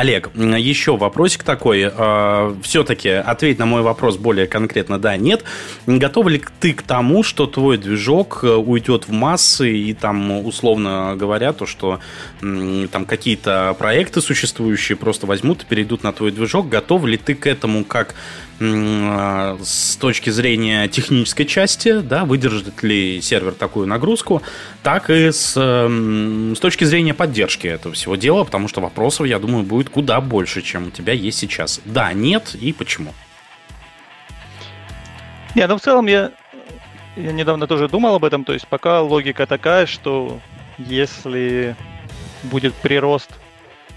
Олег, еще вопросик такой. А, Все-таки ответь на мой вопрос более конкретно, да, нет. Готов ли ты к тому, что твой движок э, уйдет в массы и там, условно говоря, то, что там какие-то проекты существующие просто возьмут и перейдут на твой движок? Готов ли ты к этому как с точки зрения технической части, да, выдержит ли сервер такую нагрузку, так и с, с точки зрения поддержки этого всего дела, потому что вопросов, я думаю, будет куда больше, чем у тебя есть сейчас. Да, нет и почему? Не, ну в целом я, я недавно тоже думал об этом, то есть пока логика такая, что если будет прирост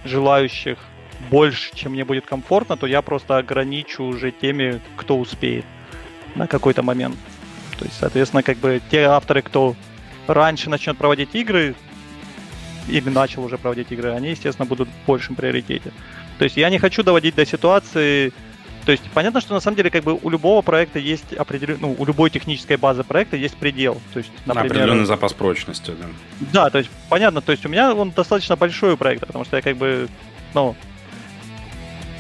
желающих больше, чем мне будет комфортно, то я просто ограничу уже теми, кто успеет на какой-то момент. То есть, соответственно, как бы те авторы, кто раньше начнет проводить игры, или начал уже проводить игры, они, естественно, будут в большем приоритете. То есть я не хочу доводить до ситуации... То есть понятно, что на самом деле как бы у любого проекта есть определенный, ну, у любой технической базы проекта есть предел. То есть, например, определенный запас прочности, да. Да, то есть понятно, то есть у меня он достаточно большой проект, потому что я как бы, ну,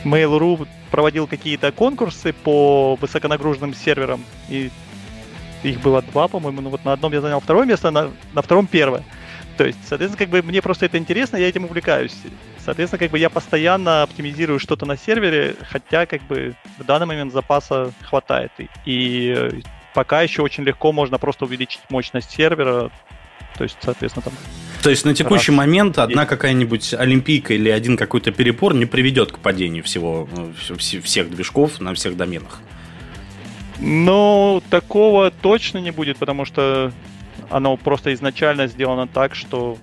Mail.ru проводил какие-то конкурсы по высоконагруженным серверам, и их было два, по-моему, ну вот на одном я занял второе место, на, на втором первое. То есть, соответственно, как бы мне просто это интересно, я этим увлекаюсь. Соответственно, как бы я постоянно оптимизирую что-то на сервере, хотя как бы в данный момент запаса хватает. И, и пока еще очень легко можно просто увеличить мощность сервера, то есть, соответственно, там то есть на текущий Раз. момент одна какая-нибудь олимпийка или один какой-то перепор не приведет к падению всего, э, всех движков на всех доменах? Ну, такого точно не будет, потому что оно просто изначально сделано так, что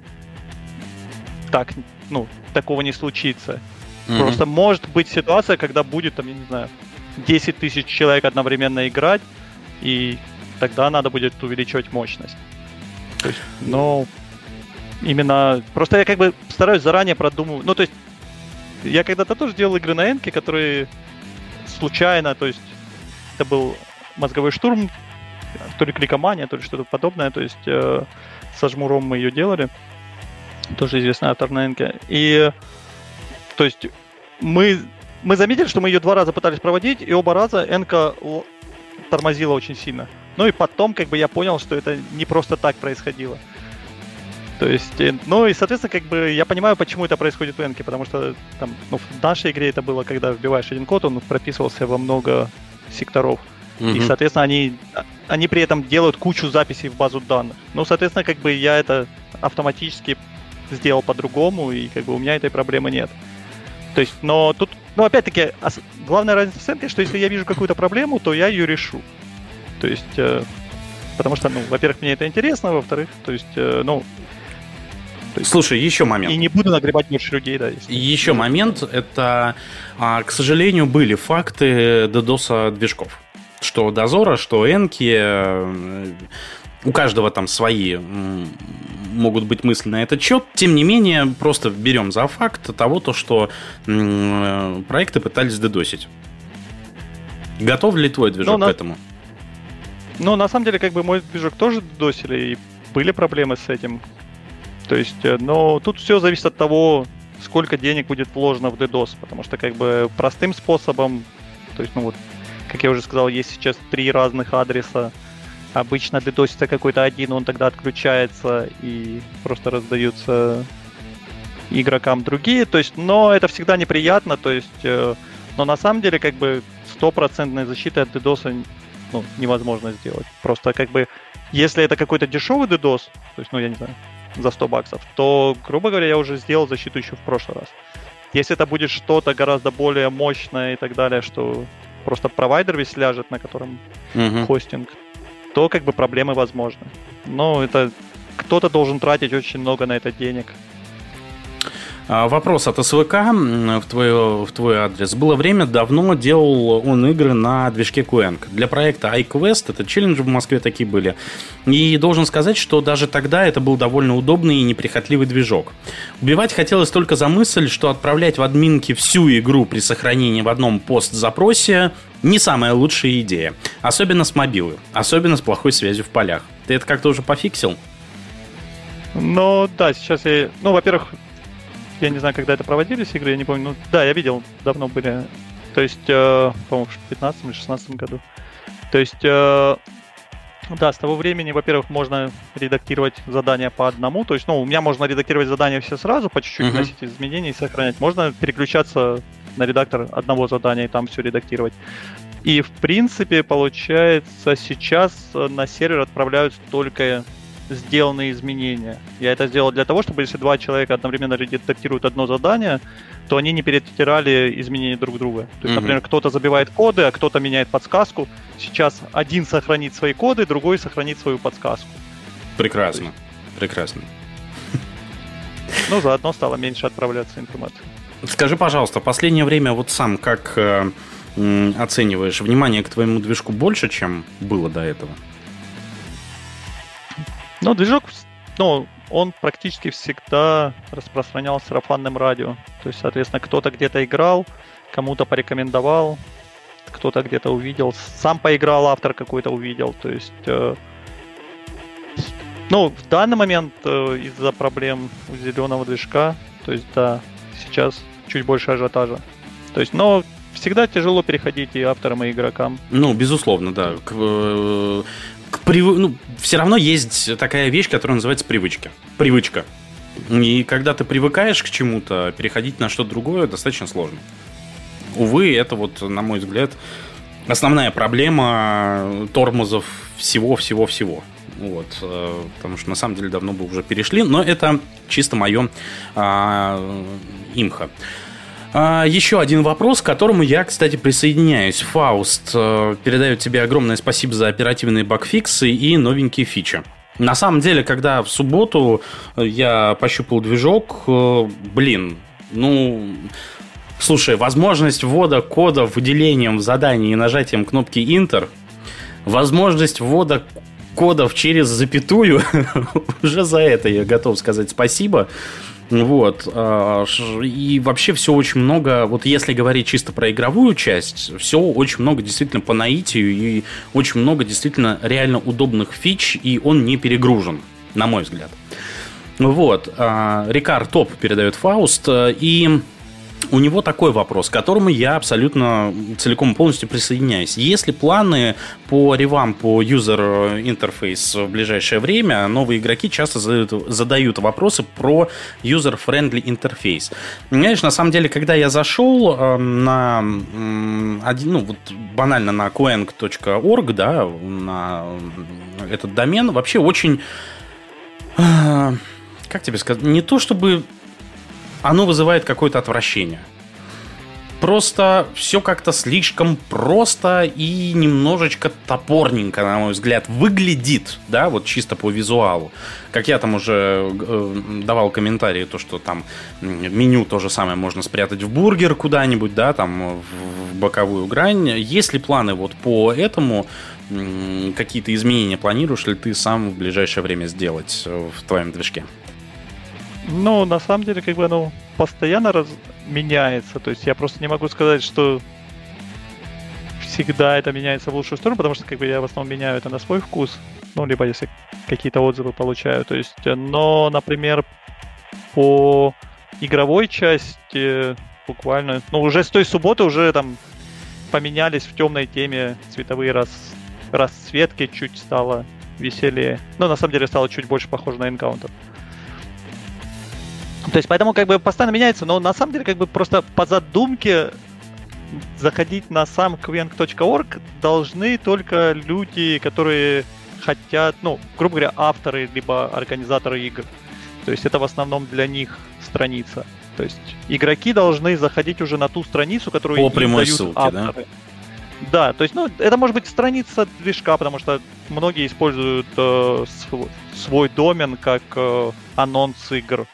так, ну, такого не случится. Mm-hmm. Просто может быть ситуация, когда будет, там, я не знаю, 10 тысяч человек одновременно играть, и тогда надо будет увеличивать мощность. То есть, но именно... Просто я как бы стараюсь заранее продумывать. Ну, то есть, я когда-то тоже делал игры на Энке, которые случайно, то есть, это был мозговой штурм, то ли кликомания, то ли что-то подобное, то есть, э, со жмуром мы ее делали, тоже известный автор на Энке. И, то есть, мы, мы заметили, что мы ее два раза пытались проводить, и оба раза Энка тормозила очень сильно. Ну и потом, как бы, я понял, что это не просто так происходило. То есть, э, ну и, соответственно, как бы я понимаю, почему это происходит в Энке, потому что там, ну, в нашей игре это было, когда вбиваешь один код, он прописывался во много секторов. Mm-hmm. И, соответственно, они, они при этом делают кучу записей в базу данных. Ну, соответственно, как бы я это автоматически сделал по-другому, и как бы у меня этой проблемы нет. То есть, но тут, ну, опять-таки, главная разница с Энкой, что если я вижу какую-то проблему, то я ее решу. То есть, э, потому что, ну, во-первых, мне это интересно, во-вторых, то есть, э, ну, Слушай, еще момент. И не буду нагребать больше людей, да. Если... Еще момент, это, а, к сожалению, были факты DDoS движков. что Дозора, что Энки, э, у каждого там свои могут быть мысли на этот счет. Тем не менее, просто берем за факт того, то, что э, проекты пытались дедосить. Готов ли твой движок Ну, на- к этому? Ну, на самом деле, как бы мой движок тоже досили, и были проблемы с этим. То есть, э, но тут все зависит от того, сколько денег будет вложено в DDoS, потому что, как бы, простым способом, то есть, ну вот, как я уже сказал, есть сейчас три разных адреса. Обычно DDoSится какой-то один, он тогда отключается и просто раздаются игрокам другие. То есть, но это всегда неприятно, то есть, э, но на самом деле, как бы, стопроцентной защиты от DDoS ну, невозможно сделать. Просто как бы, если это какой-то дешевый DDoS, то есть, ну, я не знаю, за 100 баксов, то, грубо говоря, я уже сделал защиту еще в прошлый раз. Если это будет что-то гораздо более мощное и так далее, что просто провайдер весь ляжет, на котором Мгм. хостинг, то как бы проблемы возможны. Но это кто-то должен тратить очень много на это денег. А, Вопрос от СВК в твой, в твой адрес. Было время, давно делал он игры на движке Quank. Для проекта iQuest, это челленджи в Москве такие были. И должен сказать, что даже тогда это был довольно удобный и неприхотливый движок. Убивать хотелось только за мысль, что отправлять в админки всю игру при сохранении в одном пост-запросе не самая лучшая идея. Особенно с мобилы. Особенно с плохой связью в полях. Ты это как-то уже пофиксил? Но да, сейчас я... Ну, во-первых, я не знаю, когда это проводились игры, я не помню. Ну, да, я видел, давно были. То есть, э, по-моему, в 15 или 16 году. То есть, э, да, с того времени, во-первых, можно редактировать задания по одному. То есть, ну, у меня можно редактировать задания все сразу, по чуть-чуть Мгм. вносить изменения и сохранять. Можно переключаться на редактор одного задания и там все редактировать. И, в принципе, получается, сейчас э, на сервер отправляются только сделанные изменения. Я это сделал для того, чтобы если два человека одновременно редактируют одно задание, то они не перетирали изменения друг друга. То есть, Мгм. например, кто-то забивает коды, а кто-то меняет подсказку. Сейчас один сохранит свои коды, другой сохранит свою подсказку. Прекрасно. Прекрасно. Ну, заодно стало меньше отправляться информации. Скажи, пожалуйста, в последнее время вот сам как э, оцениваешь, внимание к твоему движку больше, чем было до этого? Ну, движок, ну, он практически всегда распространял сарафанным радио. То есть, соответственно, кто-то где-то играл, кому-то порекомендовал, кто-то где-то увидел, сам поиграл, автор какой-то увидел. То есть, э, ну, в данный момент э, из-за проблем у зеленого движка, то есть, да, сейчас чуть больше ажиотажа. То есть, но всегда тяжело переходить и авторам, и игрокам. Ну, безусловно, да. Прив- ну, все равно есть такая вещь, которая называется привычка. Привычка. И когда ты привыкаешь к чему-то, переходить на что-то другое достаточно сложно. Увы, это вот, на мой взгляд, основная проблема тормозов всего-всего-всего. Вот, э, потому что на самом деле давно бы уже перешли, но это чисто мое а, имхо. А, Еще один вопрос, к которому я, кстати, присоединяюсь. Фауст э, передает тебе огромное спасибо за оперативные багфиксы и новенькие фичи. На самом деле, когда в субботу э, я пощупал движок, э, блин, ну, слушай, возможность ввода кода выделением в задании и нажатием кнопки Enter, возможность ввода кодов через запятую, уже за это я готов сказать спасибо. Вот. а, И вообще все очень много, вот если говорить чисто про игровую часть, все очень много действительно по наитию и очень много действительно реально удобных фич, и он не перегружен, на мой взгляд. Вот. а, Рикар Топ передает Фауст, э, и у него такой вопрос, к которому я абсолютно целиком и полностью присоединяюсь. Есть ли планы по ревампу user интерфейс в ближайшее время? Новые игроки часто задают, задают вопросы про user-friendly интерфейс. Знаешь, на самом деле, когда я зашел э, на один, ну, вот банально на quank.org, да, на этот домен, вообще очень э, как тебе сказать, не то чтобы оно вызывает какое-то отвращение. Просто все как-то слишком просто и немножечко топорненько, на мой взгляд, выглядит, да, вот чисто по визуалу. Как я там уже э, давал комментарии, то, что там меню то же самое можно спрятать в бургер куда-нибудь, да, там в, боковую грань. Есть ли планы вот по этому? Какие-то изменения планируешь ли ты сам в ближайшее время сделать в твоем движке? Ну, на самом деле, как бы оно постоянно раз... меняется. То есть я просто не могу сказать, что всегда это меняется в лучшую сторону, потому что как бы я в основном меняю это на свой вкус. Ну, либо если какие-то отзывы получаю. То есть, но, например, по игровой части буквально, ну, уже с той субботы уже там поменялись в темной теме цветовые рас... расцветки, чуть стало веселее. Ну, на самом деле стало чуть больше похоже на энкаунтер. То есть, поэтому как бы постоянно меняется, но на самом деле как бы просто по задумке заходить на сам quenk.org должны только люди, которые хотят, ну, грубо говоря, авторы либо организаторы игр. То есть это в основном для них страница. То есть игроки должны заходить уже на ту страницу, которую По прямой дают ссылке, авторы. Да? да, то есть, ну, это может быть страница движка, потому что многие используют э, свой, свой домен как э, анонс игр.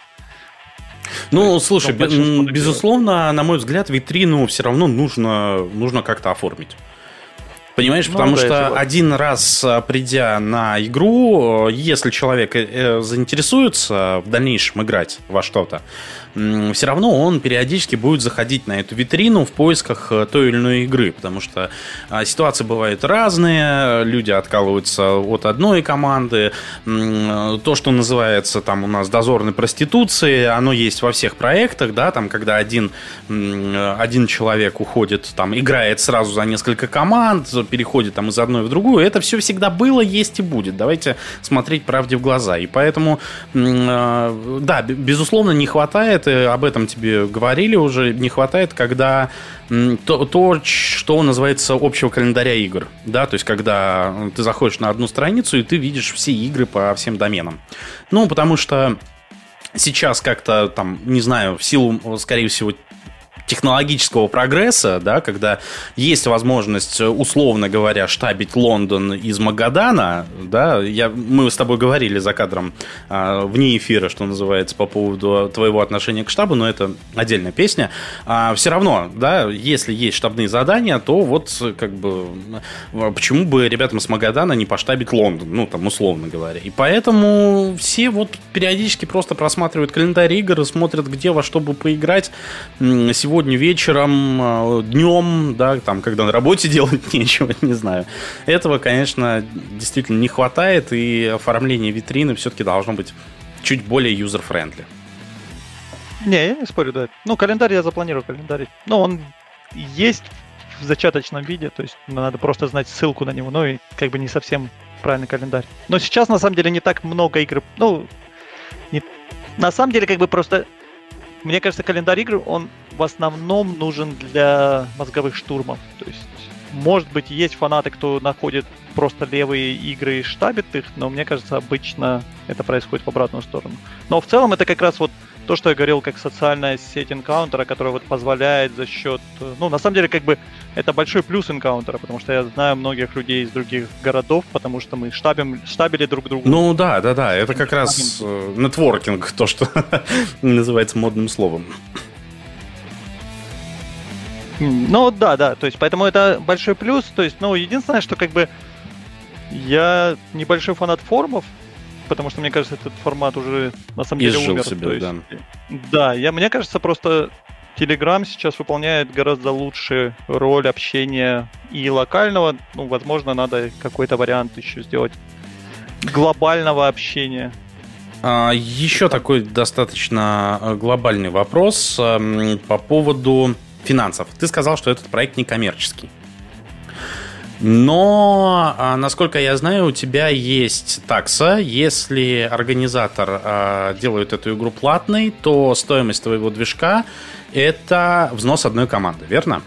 Ну, есть, слушай, б- безусловно, на мой взгляд, витрину все равно нужно, нужно как-то оформить. Понимаешь, ну, потому да, что один раз а, придя на игру, если человек э, заинтересуется в дальнейшем играть во что-то, все равно он периодически будет заходить на эту витрину в поисках э, той или иной игры, потому что а, ситуации бывают разные, люди откалываются от одной команды, то, что называется там у нас дозорной проституцией, оно есть во всех проектах, да, там, когда один, один человек уходит, там, играет сразу за несколько команд, переходит там из одной в другую, это все всегда было, есть и будет. Давайте смотреть правде в глаза. И поэтому, э, да, безусловно, не хватает об этом тебе говорили уже, не хватает, когда то, то, что называется общего календаря игр, да, то есть когда ты заходишь на одну страницу и ты видишь все игры по всем доменам. Ну, потому что сейчас как-то там, не знаю, в силу, скорее всего, технологического прогресса, да, когда есть возможность, условно говоря, штабить Лондон из Магадана, да, я, мы с тобой говорили за кадром а, вне эфира, что называется, по поводу твоего отношения к штабу, но это отдельная песня. А, все равно, да, если есть штабные задания, то вот как бы почему бы ребятам с Магадана не поштабить Лондон, ну, там, условно говоря. И поэтому все вот периодически просто просматривают календарь игр и смотрят, где во что бы поиграть. Сегодня сегодня вечером, а, днем, да, там, когда на работе делать нечего, не знаю. Этого, конечно, действительно не хватает, и оформление витрины все-таки должно быть чуть более user-friendly. Не, я не спорю, да. Ну, календарь я запланирую календарь. Ну, он есть в зачаточном виде, то есть надо просто знать ссылку на него, ну и как бы не совсем правильный календарь. Но сейчас на самом деле не так много игр, ну, не... на самом деле как бы просто мне кажется, календарь игр, он в основном нужен для мозговых штурмов. То есть, может быть, есть фанаты, кто находит просто левые игры и штабит их, но мне кажется, обычно это происходит в обратную сторону. Но в целом это как раз вот то, что я говорил, как социальная сеть энкаунтера, которая вот позволяет за счет... Ну, на самом деле, как бы это большой плюс энкаунтера, потому что я знаю многих людей из других городов, потому что мы штабим, штабили друг друга. Ну да, да, да, это как раз э, нетворкинг, то, что называется модным словом. Ну да, да, то есть поэтому это большой плюс, то есть, ну, единственное, что как бы я небольшой фанат форумов, потому что мне кажется, этот формат уже на самом деле умер. Себе, есть, да. да, я, мне кажется, просто Telegram сейчас выполняет гораздо лучше роль общения и локального. Ну, возможно, надо какой-то вариант еще сделать глобального общения. А, еще такой достаточно э, глобальный вопрос эм, по поводу финансов. Ты сказал, что этот проект не коммерческий. Но, а, насколько я знаю, у тебя есть такса. Если организатор а, делает эту игру платной, то стоимость твоего движка это взнос одной команды, верно?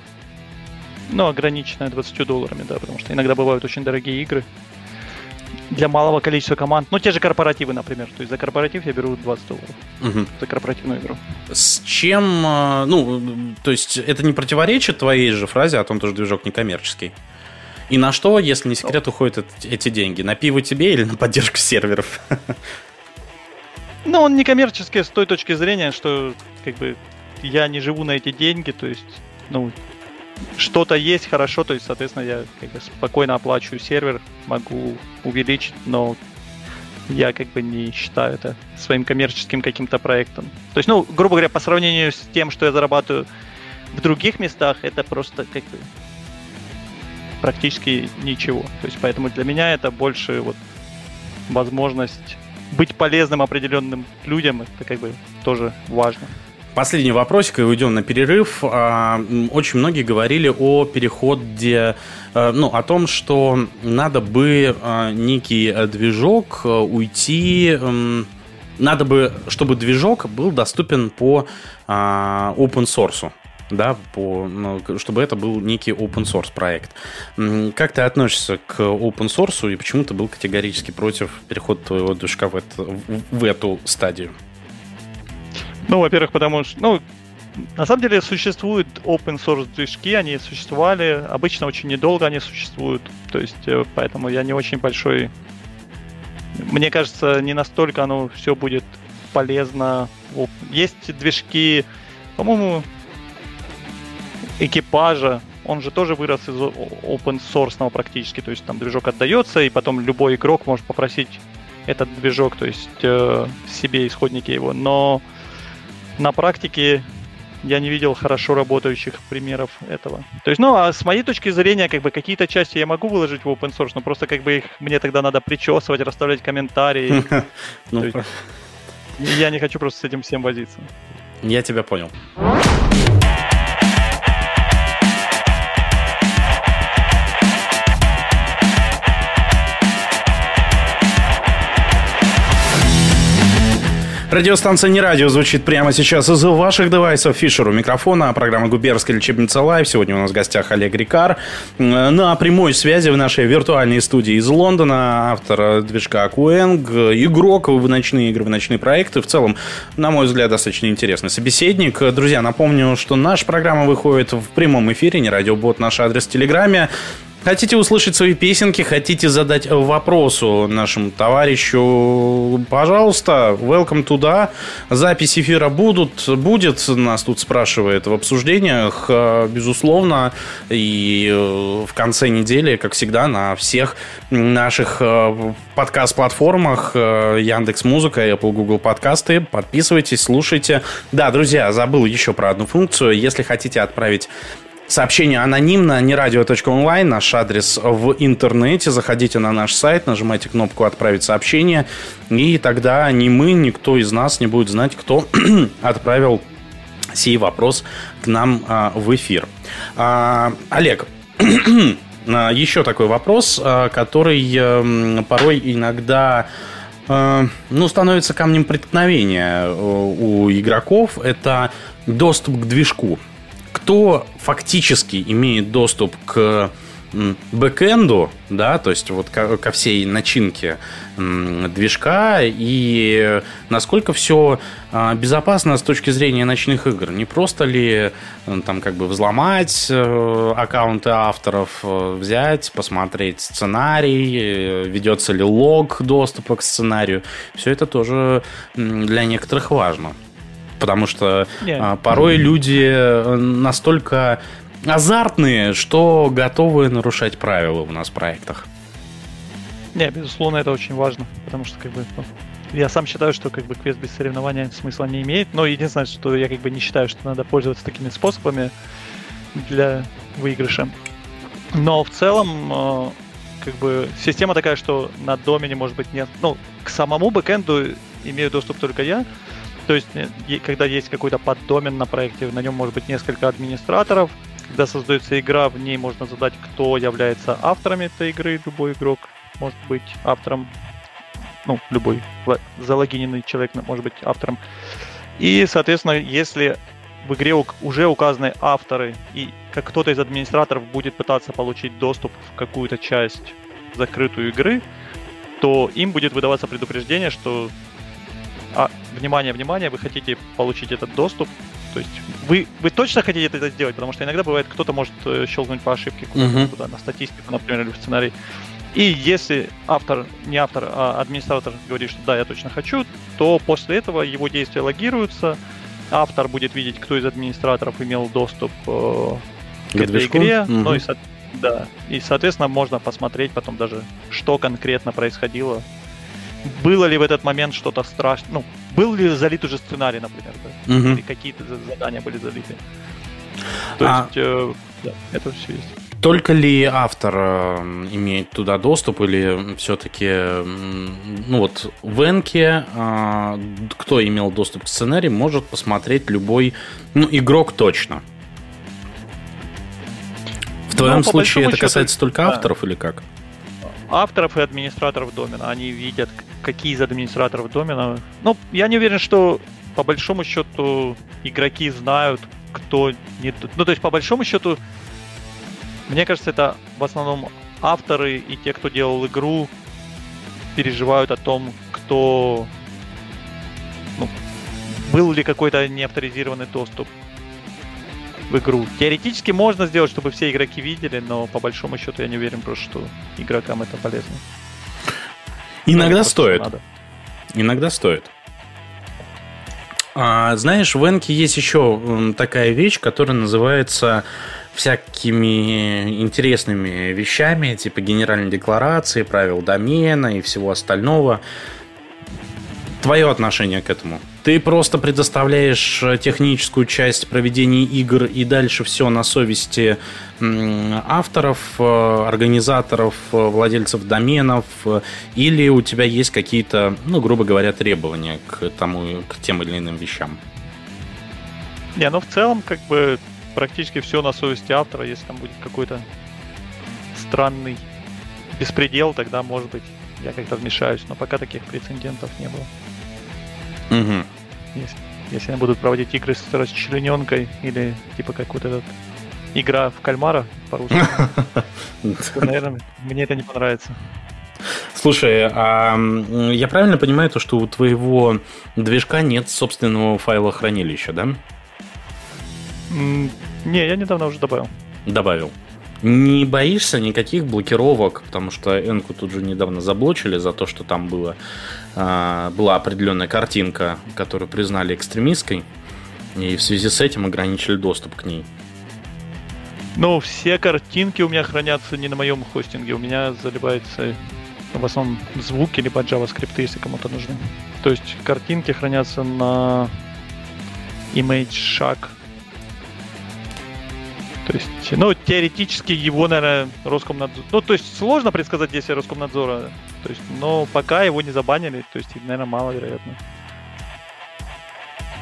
Ну, ограниченная 20 долларами, да, потому что иногда бывают очень дорогие игры для малого количества команд. Ну, те же корпоративы, например. То есть за корпоратив я беру 20 долларов. Угу. За корпоративную игру. С чем, а, ну, то есть это не противоречит твоей же фразе о том, что движок не коммерческий? И на что, если не секрет, уходят эти деньги? На пиво тебе или на поддержку серверов? Ну, он не коммерческий с той точки зрения, что как бы я не живу на эти деньги, то есть, ну, что-то есть хорошо, то есть, соответственно, я как бы спокойно оплачиваю сервер, могу увеличить, но я как бы не считаю это своим коммерческим каким-то проектом. То есть, ну, грубо говоря, по сравнению с тем, что я зарабатываю в других местах, это просто как бы практически ничего. То есть, поэтому для меня это больше вот возможность быть полезным определенным людям, это как бы тоже важно. Последний вопросик, и уйдем на перерыв. А, очень многие говорили о переходе, э, ну, о том, что надо бы э, некий движок э, уйти, надо бы, чтобы движок был доступен по а, open source да, по, ну, чтобы это был некий open source проект. Как ты относишься к open source и почему ты был категорически против перехода твоего движка в, это, в, в эту стадию? Ну, во-первых, потому что, ну, на самом деле существуют open source движки, они существовали, обычно очень недолго они существуют, то есть э, поэтому я не очень большой... Мне кажется, не настолько оно все будет полезно. Есть движки, по-моему, экипажа, он же тоже вырос из open source практически, то есть там движок отдается, и потом любой игрок может попросить этот движок, то есть э, себе исходники его, но на практике я не видел хорошо работающих примеров этого. То есть, ну, а с моей точки зрения, как бы какие-то части я могу выложить в open source, но просто как бы их мне тогда надо причесывать, расставлять комментарии. Ну, я не хочу просто с этим всем возиться. Я тебя понял. Радиостанция «Не радио» звучит прямо сейчас из ваших девайсов. Фишер у микрофона, программа «Губерская лечебница Лайв». Сегодня у нас в гостях Олег Рикар. На прямой связи в нашей виртуальной студии из Лондона автор движка Куэнг, игрок в ночные игры, в ночные проекты. В целом, на мой взгляд, достаточно интересный собеседник. Друзья, напомню, что наша программа выходит в прямом эфире, не радиобот, наш адрес в Телеграме. Хотите услышать свои песенки, хотите задать вопросу нашему товарищу, пожалуйста, welcome туда. Запись эфира будут, будет, нас тут спрашивает в обсуждениях, э, безусловно, и э, в конце недели, как всегда, на всех наших э, подкаст-платформах Яндекс Музыка, Apple, Google подкасты. Подписывайтесь, слушайте. Да, друзья, забыл еще про одну функцию. Если хотите отправить Сообщение анонимно, не радио.онлайн, наш адрес в интернете. Заходите на наш сайт, нажимайте кнопку «Отправить сообщение», и тогда ни мы, никто из нас не будет знать, кто отправил сей вопрос к нам а, в эфир. А, Олег, а, еще такой вопрос, а, который а, порой иногда а, ну, становится камнем преткновения э, у игроков. Это доступ к движку кто фактически имеет доступ к бэкэнду, да, то есть вот ко, ко всей начинке движка и насколько все а, безопасно с точки зрения ночных игр. Не просто ли там как бы взломать э, аккаунты авторов, э, взять, посмотреть сценарий, э, ведется ли лог доступа к сценарию. Все это тоже для некоторых важно. Потому что а, порой люди э, настолько азартные, что готовы нарушать правила у нас в проектах. Не, безусловно, это очень важно, потому что как бы ну, я сам считаю, что как бы квест без соревнования смысла не имеет, но единственное, что я как бы не считаю, что надо пользоваться такими способами для выигрыша. Но в целом, э, как бы система такая, что на домене может быть нет, ну к самому бэкэнду имею доступ только я, то есть, э, когда есть какой-то поддомен на проекте, на нем может быть несколько администраторов. Когда создается игра, в ней можно задать, кто является авторами этой игры. Любой игрок может быть автором. Ну, любой залогиненный человек может быть автором. И, соответственно, если в игре уже указаны авторы, и как кто-то из администраторов будет пытаться получить доступ в какую-то часть закрытую игры, то им будет выдаваться предупреждение, что а, внимание, внимание, вы хотите получить этот доступ, то есть вы, вы точно хотите это сделать, потому что иногда бывает, кто-то может э, щелкнуть по ошибке куда-то uh-huh. туда, на статистику, например, или в сценарий. И если автор, не автор, а администратор говорит, что да, я точно хочу, то после этого его действия логируются, автор будет видеть, кто из администраторов имел доступ э, к этой движку? игре. Мгм. Ну и, да, и, соответственно, можно посмотреть потом даже, что конкретно происходило. Было ли в этот момент что-то страшное? Ну, был ли залит уже сценарий, например, да? Мгм. или какие-то за- задания были залиты. То А- есть, э, да, это все есть. Только ли автор э, имеет туда доступ, или все-таки, ну вот, в Энке, э, кто имел доступ к сценарию, может посмотреть любой, ну, игрок точно. В твоем Ну, случае это счету, касается только да. авторов или как? Авторов и администраторов домена. Они видят, какие из администраторов домена. Ну, я не уверен, что по большому счету игроки знают, кто не... Ну, то есть, по большому счету, мне кажется, это в основном авторы и те, кто делал игру, переживают о том, кто... ну, был ли какой-то неавторизированный доступ в игру. Теоретически можно сделать, чтобы все игроки видели, но по большому счету я не уверен просто, что игрокам это полезно. Иногда стоит. надо. Иногда стоит. А, знаешь, в Энке есть еще такая вещь, которая называется всякими интересными вещами, типа генеральной декларации, правил домена и всего остального. Твое отношение к этому? Ты просто предоставляешь э, техническую часть проведения игр и дальше все на совести авторов, э, организаторов, э, владельцев доменов, или у тебя есть какие-то, ну, грубо говоря, требования к тому, к тем или иным вещам? Не, ну в целом, как бы, практически все на совести автора. Если там будет какой-то странный беспредел, тогда, может быть, я как-то вмешаюсь. Но пока таких прецедентов не было. Мгм. Если, если они будут проводить игры с расчлененкой или типа как вот этот игра в кальмара по-русски, то, наверное, мне это не понравится. Слушай, а я правильно понимаю то, что у твоего движка нет собственного файла хранилища, да? Не, я недавно уже добавил. Добавил. Не боишься никаких блокировок, потому что Энку тут же недавно заблочили за то, что там было, а, была определенная картинка, которую признали экстремистской, и в связи с этим ограничили доступ к ней. Ну, все картинки у меня хранятся не на моем хостинге. У меня заливается в основном звуки либо JavaScript, если кому-то нужны. То есть картинки хранятся на Image Shack. То есть, ну, теоретически его, наверное, Роскомнадзор... Ну, то есть сложно предсказать действия Роскомнадзора. То есть, но пока его не забанили, то есть, наверное, маловероятно.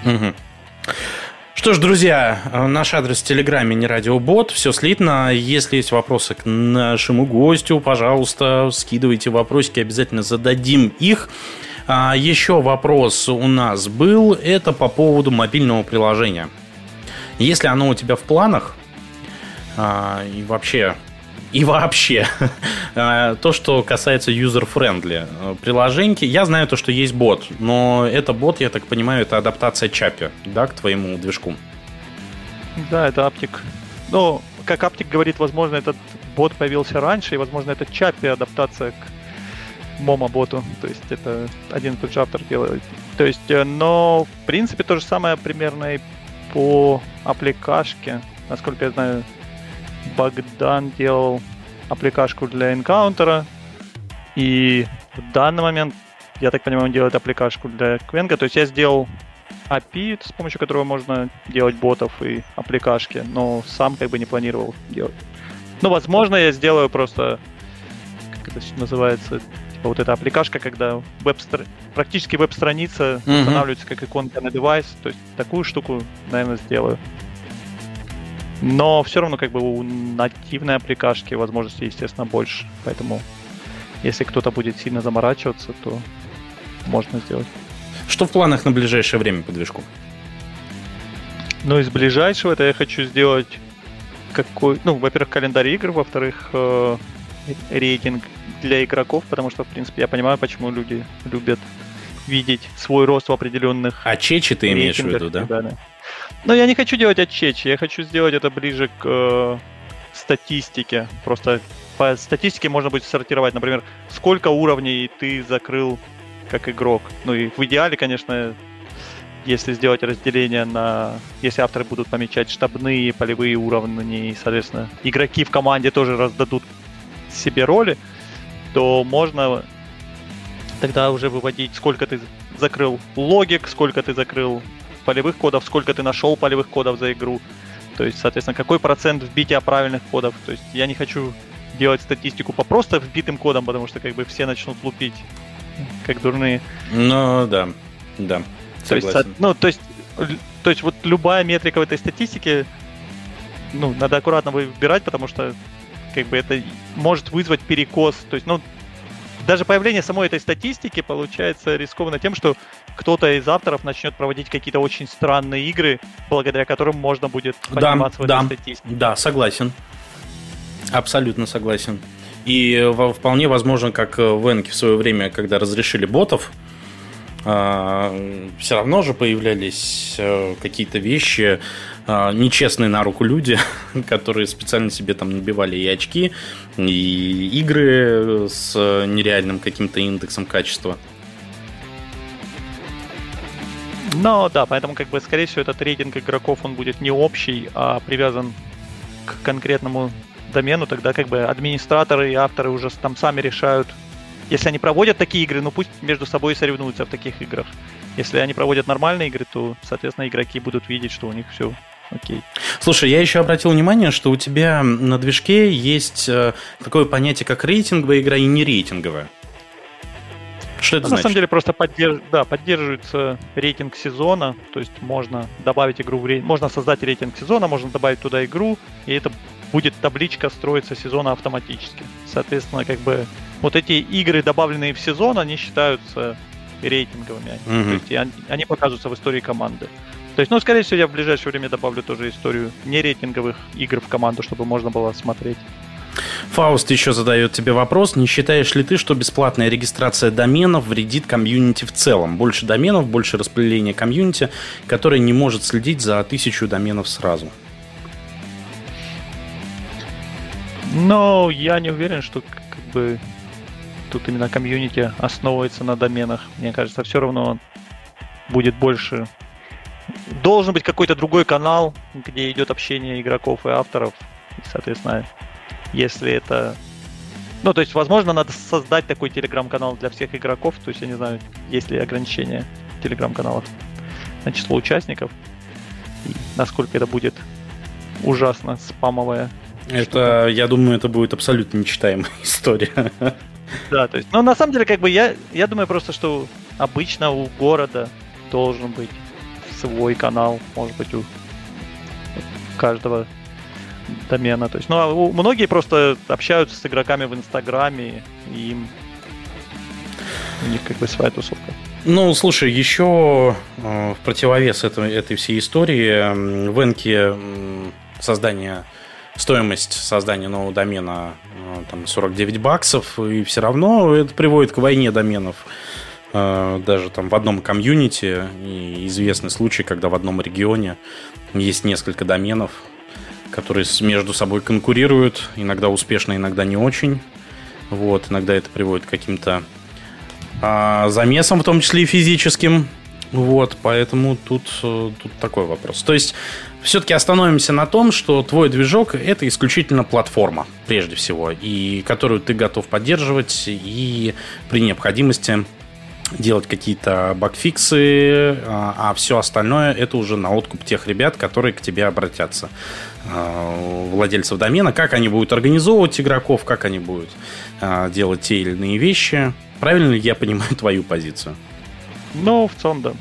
Мгм. Что ж, друзья, наш адрес в Телеграме не радиобот, все слитно. Если есть вопросы к нашему гостю, пожалуйста, скидывайте вопросики, обязательно зададим их. А, Еще вопрос у нас был, это по поводу мобильного приложения. Если оно у тебя в планах, и вообще, и вообще, а, то, что касается user-friendly э, приложеньки, я знаю то, что есть бот, но это бот, я так понимаю, это адаптация Чапи, да, к твоему движку. Да, это Аптик. Ну, как Аптик говорит, возможно, этот бот появился раньше, и, возможно, это Чапи адаптация к Момо-боту. То есть это один и тот же автор делает. То есть, э, но, в принципе, то же самое примерно и по аппликашке. Насколько я знаю, Богдан делал аппликашку для энкаунтера, и в данный момент, я так понимаю, он делает аппликашку для Квенга. То есть я сделал API, с помощью которого можно делать ботов и аппликашки, но сам как бы не планировал делать. Ну, возможно, я сделаю просто, как это называется, типа вот эта аппликашка, когда веб практически веб-страница Мгм. устанавливается как иконка на девайс, то есть такую штуку, наверное, сделаю. Но все равно как бы у нативной аппликашки возможностей, естественно, больше, поэтому если кто-то будет сильно заморачиваться, то можно сделать. Что в планах на ближайшее время по движку? Ну, из ближайшего это я хочу сделать какой, ну, во-первых, календарь игр, во-вторых, э, рейтинг для игроков, потому что, в принципе, я понимаю, почему люди любят видеть свой рост в определенных А чечи ты имеешь в виду, так да? Но я не хочу делать от чечи, я хочу сделать это ближе к э, статистике. Просто по статистике можно будет сортировать, например, сколько уровней ты закрыл как игрок. Ну и в идеале, конечно, если сделать разделение на... Если авторы будут помечать штабные, полевые уровни, и, соответственно, игроки в команде тоже раздадут себе роли, то можно тогда уже выводить, сколько ты закрыл логик, сколько ты закрыл полевых кодов, сколько ты нашел полевых кодов за игру. То есть, соответственно, какой процент вбития правильных кодов. То есть я не хочу делать статистику по просто вбитым кодам, потому что как бы все начнут лупить как дурные. Ну да, да. То есть, ну, то есть, то есть вот любая метрика в этой статистике, ну, надо аккуратно выбирать, потому что как бы это может вызвать перекос. То есть, ну, даже появление самой этой статистики получается рискованно тем, что кто-то из авторов начнет проводить какие-то очень странные игры, благодаря которым можно будет подниматься да, в этой да, статистике. Да, согласен. Абсолютно согласен. И вполне возможно, как в Энке в свое время, когда разрешили ботов, а, все равно же появлялись э, какие-то вещи, а, нечестные на руку люди, которые специально себе там набивали и очки, и игры с нереальным каким-то индексом качества. Ну да, поэтому как бы скорее всего этот рейтинг игроков он будет не общий, а привязан к конкретному домену, тогда как бы администраторы и авторы уже там сами решают, если они проводят такие игры, ну пусть между собой соревнуются в таких играх. Если они проводят нормальные игры, то, соответственно, игроки будут видеть, что у них все окей. Слушай, я еще обратил внимание, что у тебя на движке есть э, такое понятие, как рейтинговая игра и нерейтинговая. Что это ну, значит? На самом деле просто поддерж... да, поддерживается рейтинг сезона, то есть можно добавить игру в рейтинг, можно создать рейтинг сезона, можно добавить туда игру, и это будет табличка строиться сезона автоматически. Соответственно, как бы вот эти игры, добавленные в сезон, они считаются рейтинговыми. Мгм. То есть они, они показываются в истории команды. То есть, ну, скорее всего, я в ближайшее время добавлю тоже историю нерейтинговых игр в команду, чтобы можно было смотреть. Фауст еще задает тебе вопрос. Не считаешь ли ты, что бесплатная регистрация доменов вредит комьюнити в целом? Больше доменов, больше распределения комьюнити, которое не может следить за тысячу доменов сразу. Но я не уверен, что как бы тут именно комьюнити основывается на доменах. Мне кажется, все равно будет больше. Должен быть какой-то другой канал, где идет общение игроков и авторов. И, соответственно, если это... Ну, то есть, возможно, надо создать такой телеграм-канал для всех игроков. То есть, я не знаю, есть ли ограничения телеграм-каналов на число участников. И насколько это будет ужасно спамовая Это, я думаю, это будет абсолютно нечитаемая история. Да, то есть, ну на самом деле, как бы я, я думаю просто, что обычно у города должен быть свой канал, может быть, у каждого домена. То есть, ну, а многие просто общаются с игроками в Инстаграме, и им у них как бы своя тусовка. Ну, слушай, еще э, в противовес этой, этой всей истории в Энке создание стоимость создания нового домена э, там 49 баксов, и все равно это приводит к войне доменов. Э, Даже там в одном комьюнити и известный случай, когда в одном регионе есть несколько доменов, которые между собой конкурируют, иногда успешно, иногда не очень. Вот, иногда это приводит к каким-то а, замесом, в том числе и физическим. Вот, поэтому тут, э, тут такой вопрос. То есть, все-таки остановимся на том, что твой движок это исключительно платформа, прежде всего, и которую ты готов поддерживать и при необходимости делать какие-то багфиксы, а все остальное это уже на откуп тех ребят, которые к тебе обратятся. А, Владельцев домена, как они будут организовывать игроков, как они будут а, делать те или иные вещи. Правильно ли я понимаю твою позицию? Ну, в целом, да.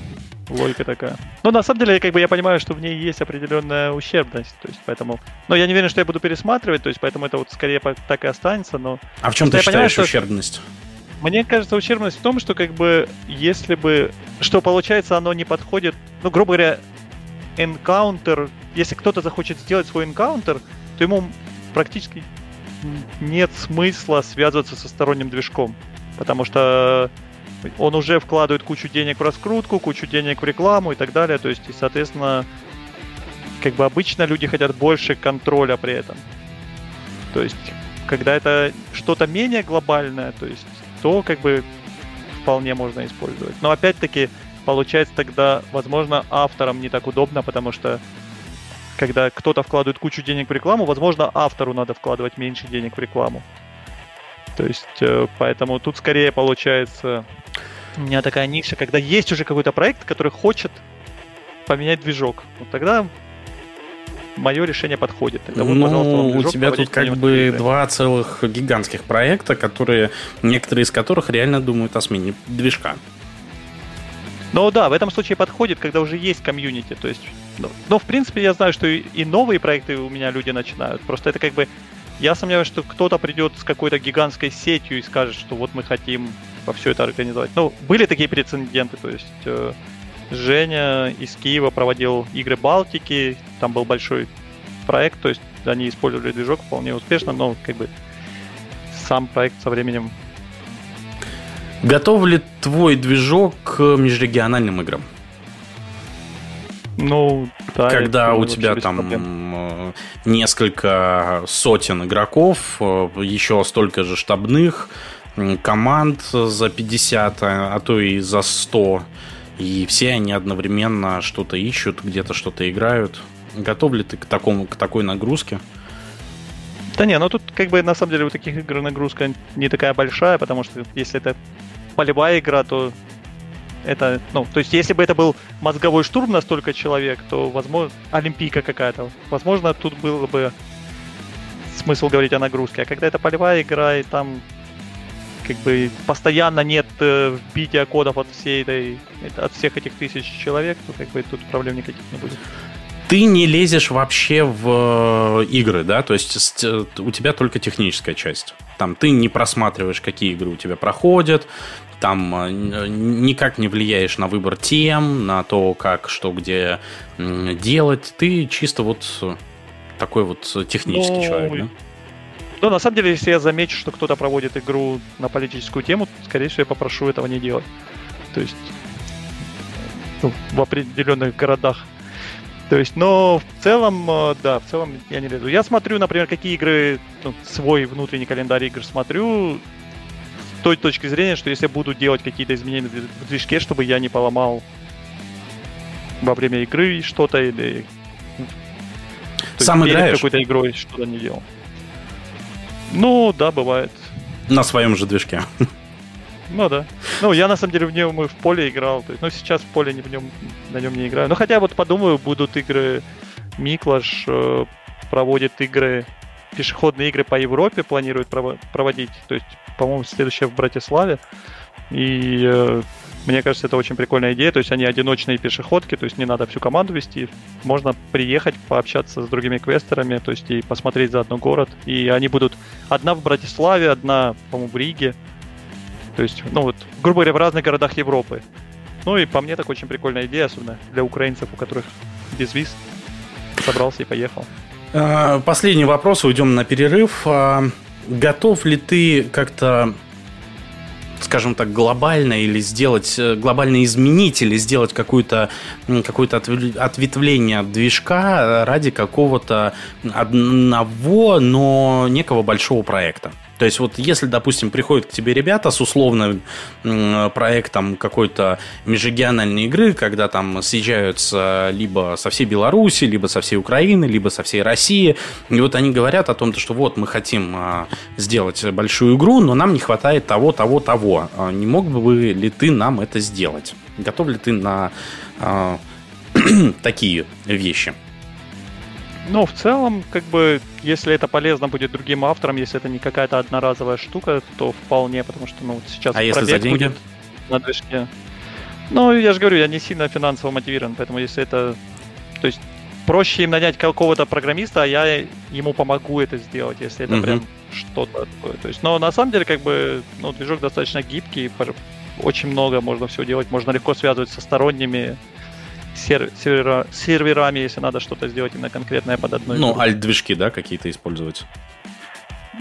Логика такая. Но на самом деле, как бы я понимаю, что в ней есть определенная ущербность. То есть, поэтому. Но я не уверен, что я буду пересматривать, то есть, поэтому это вот скорее так и останется, но. А в чем Просто ты понимаю, считаешь что- ущербность? Мне кажется, ущербность в том, что как бы если бы, что получается, оно не подходит, ну, грубо говоря, энкаунтер, если кто-то захочет сделать свой энкаунтер, то ему практически нет смысла связываться со сторонним движком, потому что он уже вкладывает кучу денег в раскрутку, кучу денег в рекламу и так далее, то есть, и, соответственно, как бы обычно люди хотят больше контроля при этом. То есть, когда это что-то менее глобальное, то есть, то как бы вполне можно использовать. Но опять-таки, получается тогда, возможно, авторам не так удобно, потому что когда кто-то вкладывает кучу денег в рекламу, возможно, автору надо вкладывать меньше денег в рекламу. То есть, э, поэтому тут скорее получается у меня такая ниша, когда есть уже какой-то проект, который хочет поменять движок. Вот тогда мое решение подходит. Тогда вот, ну, у тебя тут как бы два целых гигантских проекта, которые некоторые из которых реально думают о смене движка. Ну да, в этом случае подходит, когда уже есть комьюнити. То есть, ну, но в принципе я знаю, что и, и новые проекты у меня люди начинают. Просто это как бы я сомневаюсь, что кто-то придет с какой-то гигантской сетью и скажет, что вот мы хотим во все это организовать. Ну, были такие прецеденты, то есть э, Женя из Киева проводил игры Балтики, там был большой проект, то есть они использовали движок вполне успешно, но как бы сам проект со временем Готов ли твой движок к межрегиональным играм? Ну, да. Когда у тебя там проблем. Э, несколько сотен игроков, э, еще столько же штабных, команд за 50, а, а то и за 100, и все они одновременно что-то ищут, где-то что-то играют. Готов ли ты к, такому, к такой нагрузке? Да не, ну тут как бы на самом деле у таких игр нагрузка не такая большая, потому что если это полевая игра, то это, ну, то есть если бы это был мозговой штурм на столько человек, то, возможно, олимпийка какая-то, возможно, тут было бы смысл говорить о нагрузке. А когда это полевая игра, и там как бы постоянно нет э, вбития кодов от всей этой, от всех этих тысяч человек, то как бы тут проблем никаких не будет ты не лезешь вообще в э, игры, да, то есть э, у тебя только техническая часть. Там ты не просматриваешь, какие игры у тебя проходят, там э, никак не влияешь на выбор тем, на то, как, что, где делать. Ты чисто вот такой вот технический ну, человек, да? Ну, на самом деле, если я замечу, что кто-то проводит игру на политическую тему, скорее всего, я попрошу этого не делать. То есть ну, в определенных городах. То есть, но в целом, э, да, в целом я не лезу. Я смотрю, например, какие игры, ну, свой внутренний календарь игр смотрю, той точки зрения, что если я буду делать какие-то изменения в движке, чтобы я не поломал во время игры что-то или... Сам играешь? какой-то игрой что-то не делал. Ну, да, бывает. На своем же движке. Ну да. Ну, я на самом деле в нем и в поле играл. То есть, ну, сейчас в поле не в нем, на нем не играю. Ну, хотя вот подумаю, будут игры Миклаш э, проводит игры, пешеходные игры по Европе планирует проводить. То есть по-моему, следующая в Братиславе. И э, мне кажется, это очень прикольная идея. То есть они одиночные пешеходки, то есть не надо всю команду вести. Можно приехать, пообщаться с другими квестерами, то есть и посмотреть за одно город. И они будут одна в Братиславе, одна, по-моему, в Риге. То есть, ну вот, грубо говоря, в разных городах Европы. Ну и по мне так очень прикольная идея, особенно для украинцев, у которых без виз собрался и поехал. А, последний вопрос, уйдем на перерыв. А, готов ли ты как-то скажем так, глобально или сделать, э, глобально изменить или сделать какое-то какое ответвление от движка ради какого-то одного, но некого большого проекта? То есть вот если, допустим, приходят к тебе ребята с условным проектом какой-то межрегиональной игры, когда там съезжаются либо со всей Беларуси, либо со всей Украины, либо со всей России, и вот они говорят о том, что вот мы хотим а, сделать большую игру, но нам не хватает того, того, того. А не мог бы ли ты нам это сделать? Готов ли ты на а, такие вещи? Ну, в целом, как бы, если это полезно будет другим авторам, если это не какая-то одноразовая штука, то вполне, потому что, ну, сейчас а если за деньги? будет на движке. Ну, я же говорю, я не сильно финансово мотивирован, поэтому если это... То есть проще им нанять какого-то программиста, а я ему помогу это сделать, если это mm-hmm. прям что-то такое. То есть, но на самом деле, как бы, ну, движок достаточно гибкий, очень много можно всего делать, можно легко связывать со сторонними сер- сервера, серверами, если надо что-то сделать именно конкретное под одной. Ну, альт-движки, да, какие-то использовать?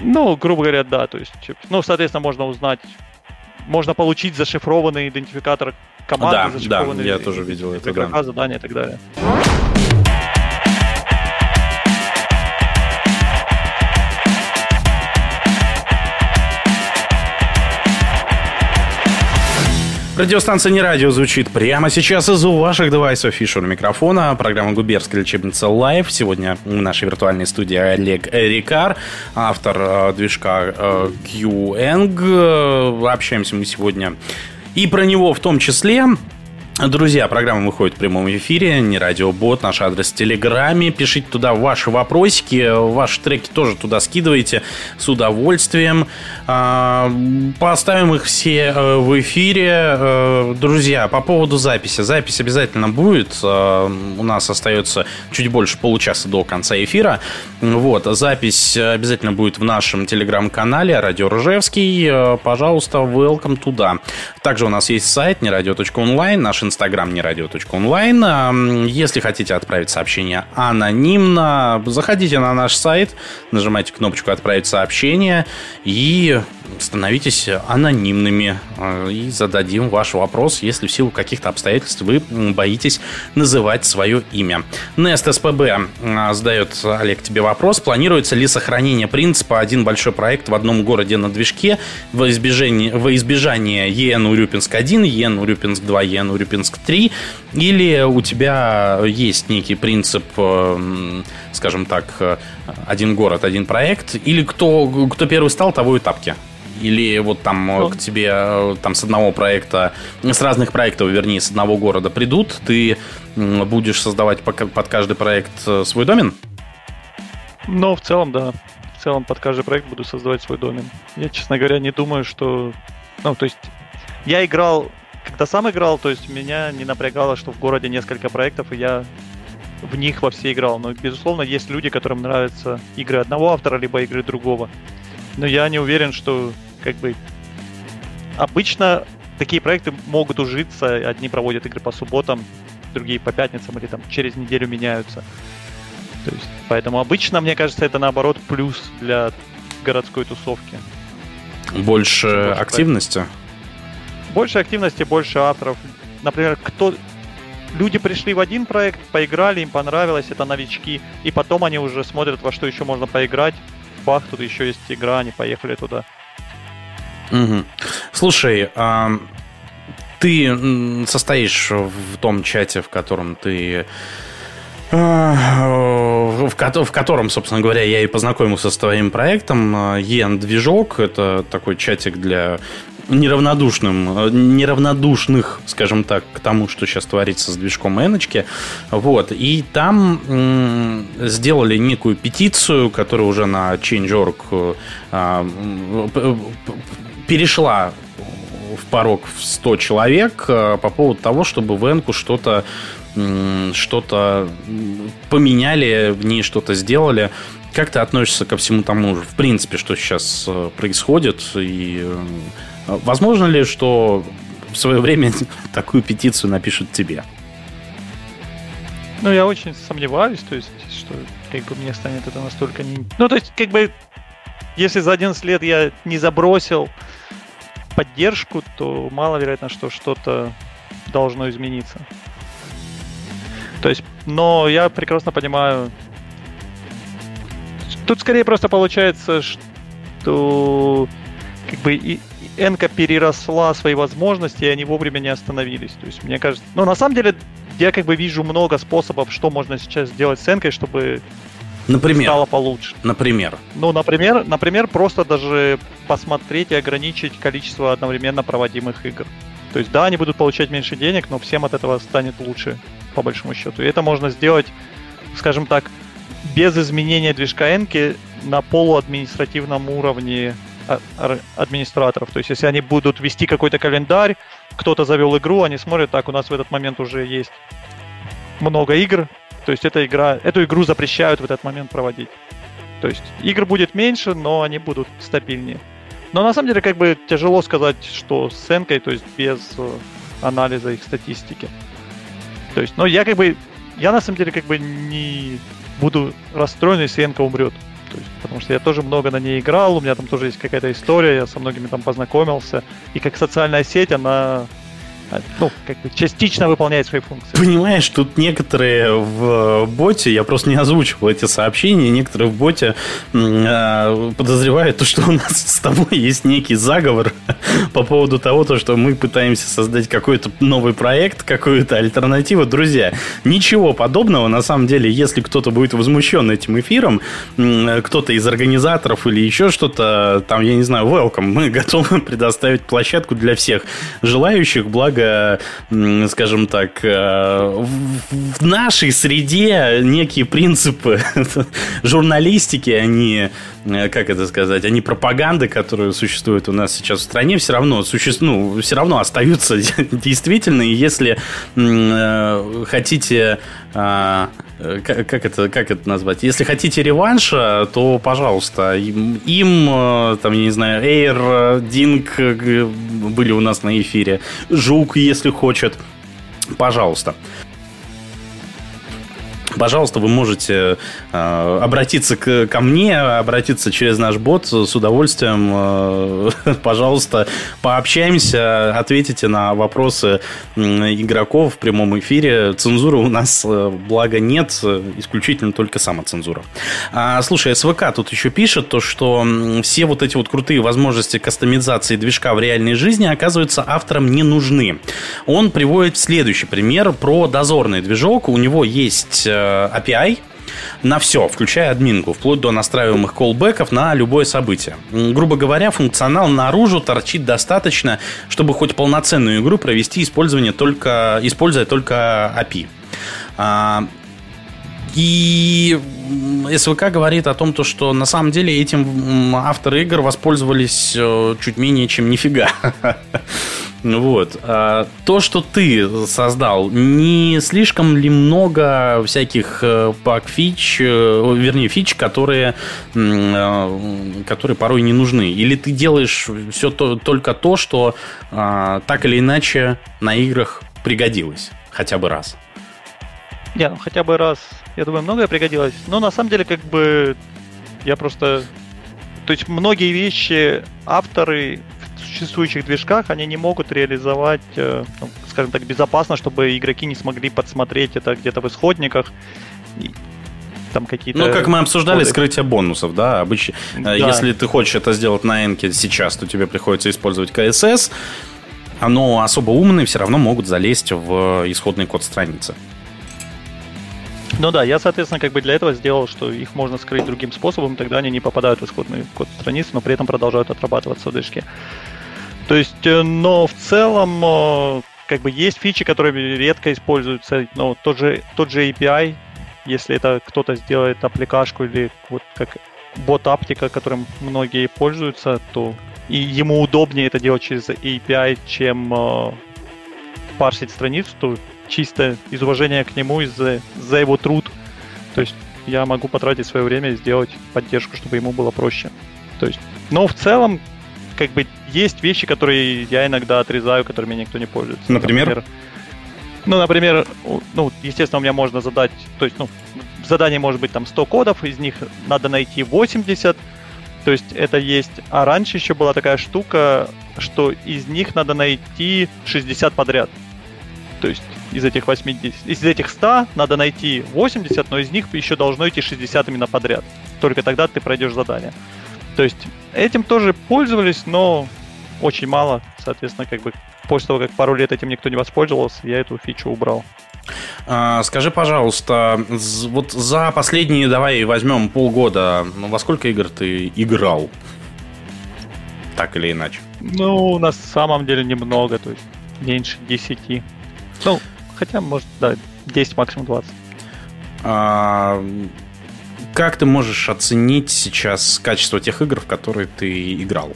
Ну, грубо говоря, да. То есть, ну, соответственно, можно узнать, можно получить зашифрованный идентификатор команды, да, зашифрованный да, я тоже видел это. Игрока, задания и так далее. Радиостанция «Не радио» звучит прямо сейчас из ваших девайсов Фишер микрофона. Программа «Губерская лечебница Лайв». Сегодня в нашей виртуальной студии Олег Рикар, автор э, движка э, QEng. Общаемся мы сегодня и про него в том числе. Друзья, программа выходит в прямом эфире, не радиобот, наш адрес в Телеграме. Пишите туда ваши вопросики, ваши треки тоже туда скидывайте с удовольствием. А, поставим их все э, в эфире. Э, друзья, по поводу записи. Запись обязательно будет. Э, у нас остается чуть больше получаса до конца эфира. Вот, запись обязательно будет в нашем Телеграм-канале Радио Ржевский. Пожалуйста, welcome туда. Также у нас есть сайт нерадио.онлайн, наш инстаграм нерадио.онлайн. Если хотите отправить сообщение анонимно, заходите на наш сайт, нажимайте кнопочку «Отправить сообщение» и становитесь анонимными э, и зададим ваш вопрос, если в силу каких-то обстоятельств вы боитесь называть свое имя. Нест СПБ э, задает, Олег, тебе вопрос. Планируется ли сохранение принципа «один большой проект в одном городе на движке» во избежание, во избежание ЕН Урюпинск-1, ЕН Урюпинск-2, ЕН Урюпинск-3? Или у тебя есть некий принцип, э, скажем так, один город, один проект? Или кто, кто первый стал, того и тапки? Или вот там ну. к тебе э, там с одного проекта, с разных проектов, вернее, с одного города придут, ты будешь создавать под каждый проект э, свой домен? Ну, в целом, да. В целом под каждый проект буду создавать свой домен. Я, честно говоря, не думаю, что... Ну, то есть, я играл, когда сам играл, то есть меня не напрягало, что в городе несколько проектов, и я в них во все играл. Но, безусловно, есть люди, которым нравятся игры одного автора, либо игры другого. Но я не уверен, что как бы обычно такие проекты могут ужиться, одни проводят игры по субботам, другие по пятницам или там через неделю меняются. То есть, поэтому обычно, мне кажется, это наоборот плюс для городской тусовки. Больше, больше активности? Больше активности, больше авторов. Например, кто люди пришли в один проект, поиграли, им понравилось, это новички, и потом они уже смотрят, во что еще можно поиграть. Бах, тут еще есть игра, они поехали туда. Угу. Слушай, а, ты состоишь в том чате, в котором ты а, в, котором, собственно говоря, я и познакомился с твоим проектом. Ен Движок это такой чатик для неравнодушным, неравнодушных, скажем так, к тому, что сейчас творится с движком Эночки. Вот. И там м- сделали некую петицию, которая уже на Change.org а, перешла в порог в 100 человек э, по поводу того, чтобы в Энку что-то что-то поменяли, в ней что-то сделали. Как ты относишься ко всему тому, в принципе, что сейчас э, происходит? И э, возможно ли, что в свое время такую петицию напишут тебе? Ну, я очень сомневаюсь, то есть, что как бы мне станет это настолько не... Ну, то есть, как бы, если за 11 лет я не забросил поддержку, то маловероятно, что что-то должно измениться. То есть, но я прекрасно понимаю. Тут скорее просто получается, что как бы и Энка переросла свои возможности, и они вовремя не остановились. То есть, мне кажется, ну, на самом деле, я как бы вижу много способов, что можно сейчас сделать с Энкой, чтобы Например. стало получше. Например. Ну, например, например, просто даже посмотреть и ограничить количество одновременно проводимых игр. То есть, да, они будут получать меньше денег, но всем от этого станет лучше, по большому счету. И это можно сделать, скажем так, без изменения движка Энки на полуадминистративном уровне а, администраторов. То есть, если они будут вести какой-то календарь, кто-то завел игру, они смотрят, так, у нас в этот момент уже есть много игр, то есть эта игра, эту игру запрещают в этот момент проводить. То есть игр будет меньше, но они будут стабильнее. Но на самом деле как бы тяжело сказать, что с Энкой, то есть без э, анализа их статистики. То есть, но я как бы, я на самом деле как бы не буду расстроен, если Энка умрет. То есть, потому что я тоже много на ней играл, у меня там тоже есть какая-то история, я со многими там познакомился. И как социальная сеть, она ну, как бы частично выполняет свои функции. Понимаешь, тут некоторые в боте, я просто не озвучивал эти сообщения, некоторые в боте э, подозревают, то, что у нас с тобой есть некий заговор по поводу того, то, что мы пытаемся создать какой-то новый проект, какую-то альтернативу. Друзья, ничего подобного. На самом деле, если кто-то будет возмущен этим эфиром, кто-то из организаторов или еще что-то, там, я не знаю, welcome, мы готовы предоставить площадку для всех желающих, благо благо, скажем так, э, в нашей среде некие принципы журналистики, они, э, как это сказать, они пропаганды, которые существуют у нас сейчас в стране, все равно, суще... ну, все равно остаются действительно. И если э, хотите как, как, это, как это назвать? Если хотите реванша, то, пожалуйста, им, им там, я не знаю, Эйр, Динг были у нас на эфире, Жук, если хочет, пожалуйста пожалуйста, вы можете э, обратиться к, ко мне, обратиться через наш бот с удовольствием. Э, пожалуйста, пообщаемся, ответите на вопросы игроков в прямом эфире. Цензуры у нас, э, благо, нет, исключительно только самоцензура. А, слушай, СВК тут еще пишет то, что все вот эти вот крутые возможности кастомизации движка в реальной жизни, оказывается, авторам не нужны. Он приводит следующий пример про дозорный движок. У него есть API на все, включая админку, вплоть до настраиваемых колбеков на любое событие. Грубо говоря, функционал наружу торчит достаточно, чтобы хоть полноценную игру провести использование только, используя только API. А, и СВК говорит о том, то, что на самом деле этим авторы игр воспользовались э, чуть менее чем нифига. Вот. А то, что ты создал, не слишком ли много всяких э, э, вернее, фич, которые, которые порой не нужны? Или ты делаешь все то, только то, что а, так или иначе на играх пригодилось хотя бы раз? Не, ну хотя бы раз, я думаю, многое пригодилось. Но на самом деле, как бы, я просто... То есть многие вещи авторы существующих движках, они не могут реализовать, э, ну, скажем так, безопасно, чтобы игроки не смогли подсмотреть это где-то в исходниках. И там какие-то... Ну, как мы обсуждали, коды. скрытие бонусов, да, обычно. Э, да. Если ты хочешь это сделать на Энке сейчас, то тебе приходится использовать КСС. Но особо умные все равно могут залезть в исходный код страницы. Ну да, я, соответственно, как бы для этого сделал, что их можно скрыть другим способом, тогда они не попадают в исходный код страницы, но при этом продолжают отрабатываться в движке. То есть, э, но в целом, э, как бы есть фичи, которые редко используются, но тот же, тот же API, если это кто-то сделает аппликашку или вот как бот-аптика, которым многие пользуются, то и ему удобнее это делать через API, чем э, парсить страницу, то чисто из уважения к нему, из-за за его труд. То есть я могу потратить свое время и сделать поддержку, чтобы ему было проще. То есть, но в целом, как бы есть вещи, которые я иногда отрезаю, которыми никто не пользуется. Например? например ну, например, ну, естественно, у меня можно задать, то есть, ну, задание может быть там 100 кодов, из них надо найти 80, то есть это есть. А раньше еще была такая штука, что из них надо найти 60 подряд. То есть из этих 80, из этих 100 надо найти 80, но из них еще должно идти 60 именно подряд. Только тогда ты пройдешь задание. То есть этим тоже пользовались, но очень мало. Соответственно, как бы после того, как пару лет этим никто не воспользовался, я эту фичу убрал. А, скажи, пожалуйста, вот за последние, давай возьмем полгода, ну, во сколько игр ты играл? Так или иначе? Ну, на самом деле немного, то есть меньше 10. Ну, Хотя, может, да, 10, максимум 20. А, как ты можешь оценить сейчас качество тех игр, в которые ты играл?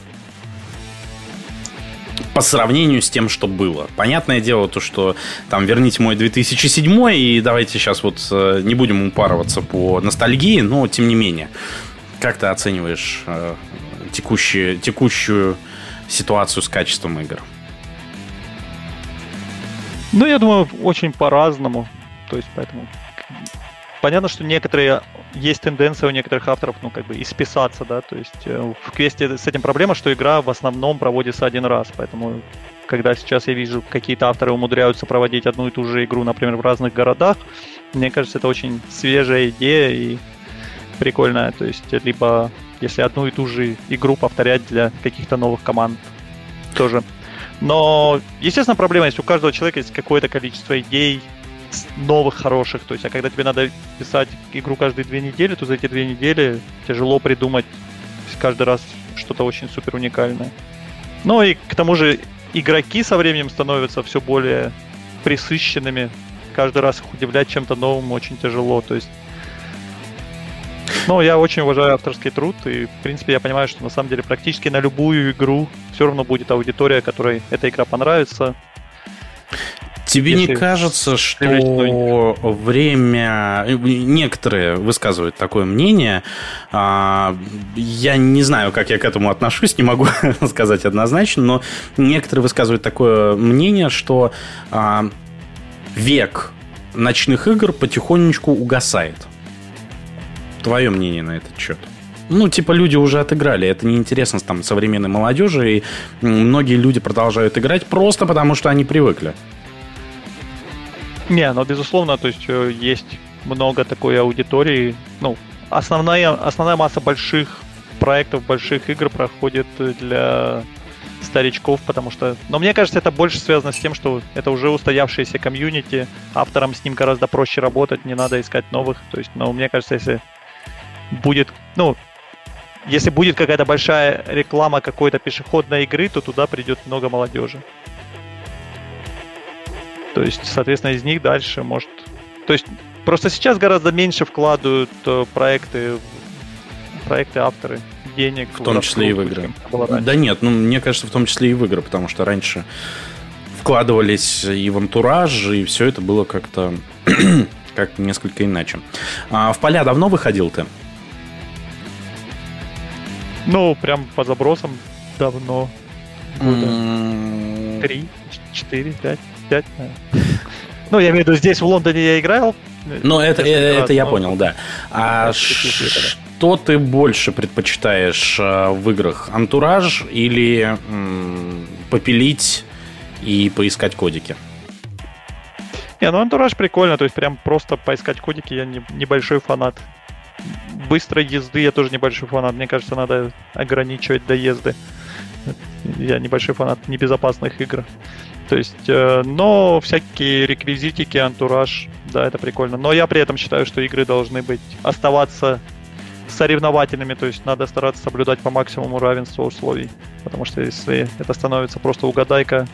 по сравнению с тем, что было. Понятное дело, то, что там верните мой 2007 и давайте сейчас вот э, не будем упарываться по ностальгии, но тем не менее. Как ты оцениваешь э, текущую, текущую ситуацию с качеством игр? Ну, я думаю, очень по-разному. То есть, поэтому... Понятно, что некоторые... Есть тенденция у некоторых авторов, ну, как бы, исписаться, да, то есть э, в квесте с этим проблема, что игра в основном проводится один раз, поэтому когда сейчас я вижу, какие-то авторы умудряются проводить одну и ту же игру, например, в разных городах, мне кажется, это очень свежая идея и прикольная. То есть, либо если одну и ту же игру повторять для каких-то новых команд тоже. Но, естественно, проблема есть. У каждого человека есть какое-то количество идей новых, хороших. То есть, а когда тебе надо писать игру каждые две недели, то за эти две недели тяжело придумать каждый раз что-то очень супер уникальное. Ну и к тому же игроки со временем становятся все более присыщенными. Каждый раз их удивлять чем-то новым очень тяжело. То есть ну, я очень уважаю авторский труд, и, в принципе, я понимаю, что на самом деле практически на любую игру все равно будет аудитория, которой эта игра понравится. Тебе Если не кажется, что время... Некоторые высказывают такое мнение. А, я не знаю, как я к этому отношусь, не могу сказать однозначно, но некоторые высказывают такое мнение, что а, век ночных игр потихонечку угасает. Твое мнение на этот счет? Ну, типа, люди уже отыграли. Это неинтересно там современной молодежи. И многие люди продолжают играть просто потому, что они привыкли. Не, ну, безусловно, то есть э, есть много такой аудитории. Ну, основная, основная масса больших проектов, больших игр проходит для старичков, потому что... Но мне кажется, это больше связано с тем, что это уже устоявшиеся комьюнити, авторам с ним гораздо проще работать, не надо искать новых. То есть, но мне кажется, если будет, ну, если будет какая-то большая реклама какой-то пешеходной игры, то туда придет много молодежи. То есть, соответственно, из них дальше может... То есть, просто сейчас гораздо меньше вкладывают э, проекты, проекты авторы денег. В том числе и в игры. Да нет, ну, мне кажется, в том числе и в игры, потому что раньше вкладывались и в антураж, и все это было как-то как несколько иначе. А в поля давно выходил ты? Ну, прям по забросам давно. Три, четыре, пять. 5, Ну, я имею в виду, здесь в Лондоне я играл. Ну, это, это, раз, я но... понял, да. А что ты больше предпочитаешь э, в играх? Антураж или м- попилить и поискать кодики? Не, ну антураж прикольно, то есть прям просто поискать кодики я не, небольшой фанат. Быстрой езды я тоже небольшой фанат. Мне кажется, надо ограничивать доезды. Я небольшой фанат небезопасных игр. То есть, э, но всякие реквизитики, антураж, да, это прикольно. Но я при этом считаю, что игры должны быть оставаться соревновательными, то есть надо стараться соблюдать по максимуму равенство условий. Потому что если это становится просто угадайка,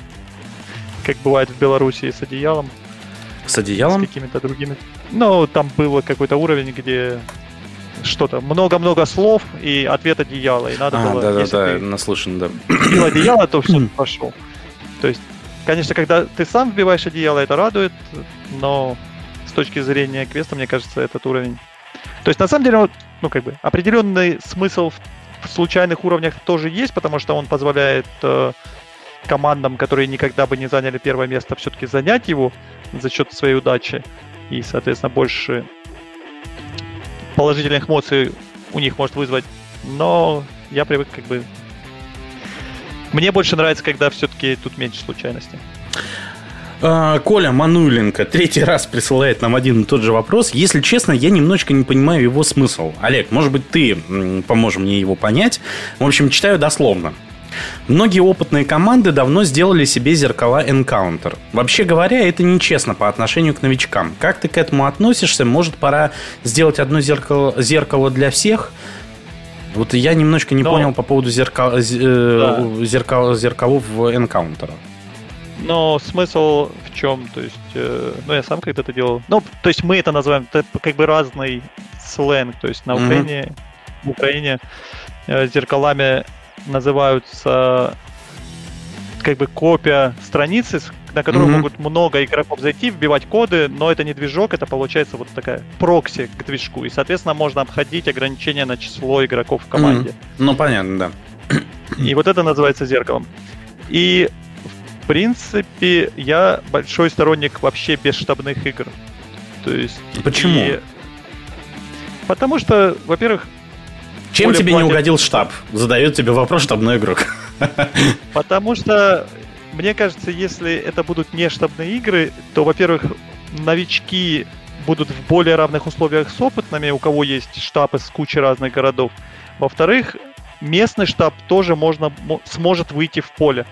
как бывает в Беларуси с одеялом. С одеялом? С какими-то другими. Ну, там был какой-то уровень, где что-то, много-много слов и ответ одеяла. И надо а, было, да, да, да, наслышан, да. Бил одеяло, то все пошел. То есть Конечно, когда ты сам вбиваешь одеяло, это радует, но с точки зрения квеста, мне кажется, этот уровень... То есть, на самом деле, ну, как бы, определенный смысл в случайных уровнях тоже есть, потому что он позволяет э, командам, которые никогда бы не заняли первое место, все-таки занять его за счет своей удачи. И, соответственно, больше положительных эмоций у них может вызвать. Но я привык как бы мне больше нравится, когда все-таки тут меньше случайностей. А, Коля Мануленко третий раз присылает нам один и тот же вопрос. Если честно, я немножечко не понимаю его смысл. Олег, может быть, ты поможешь мне его понять. В общем, читаю дословно. Многие опытные команды давно сделали себе зеркала Encounter. Вообще говоря, это нечестно по отношению к новичкам. Как ты к этому относишься? Может, пора сделать одно зеркало, зеркало для всех? Вот я немножко не Но... понял по поводу зеркал, э, да. зеркал, зеркалов в Encounter. Но смысл в чем? То есть, э, ну я сам когда-то делал. Ну, то есть мы это называем это как бы разный сленг. То есть на Украине, mm-hmm. в Украине э, зеркалами называются как бы копия страницы, на которую mm-hmm. могут много игроков зайти, вбивать коды, но это не движок, это получается вот такая прокси к движку. И, соответственно, можно обходить ограничения на число игроков в команде. Mm-hmm. Ну, понятно, да. И вот это называется зеркалом. И, в принципе, я большой сторонник вообще бесштабных игр. То есть... Почему? И... Потому что, во-первых, чем тебе платят... не угодил штаб? Задает тебе вопрос штабной игрок. Потому что мне кажется, если это будут не штабные игры, то, во-первых, новички будут в более равных условиях с опытными, у кого есть штаб из кучи разных городов. Во-вторых, местный штаб тоже можно, сможет выйти в поле.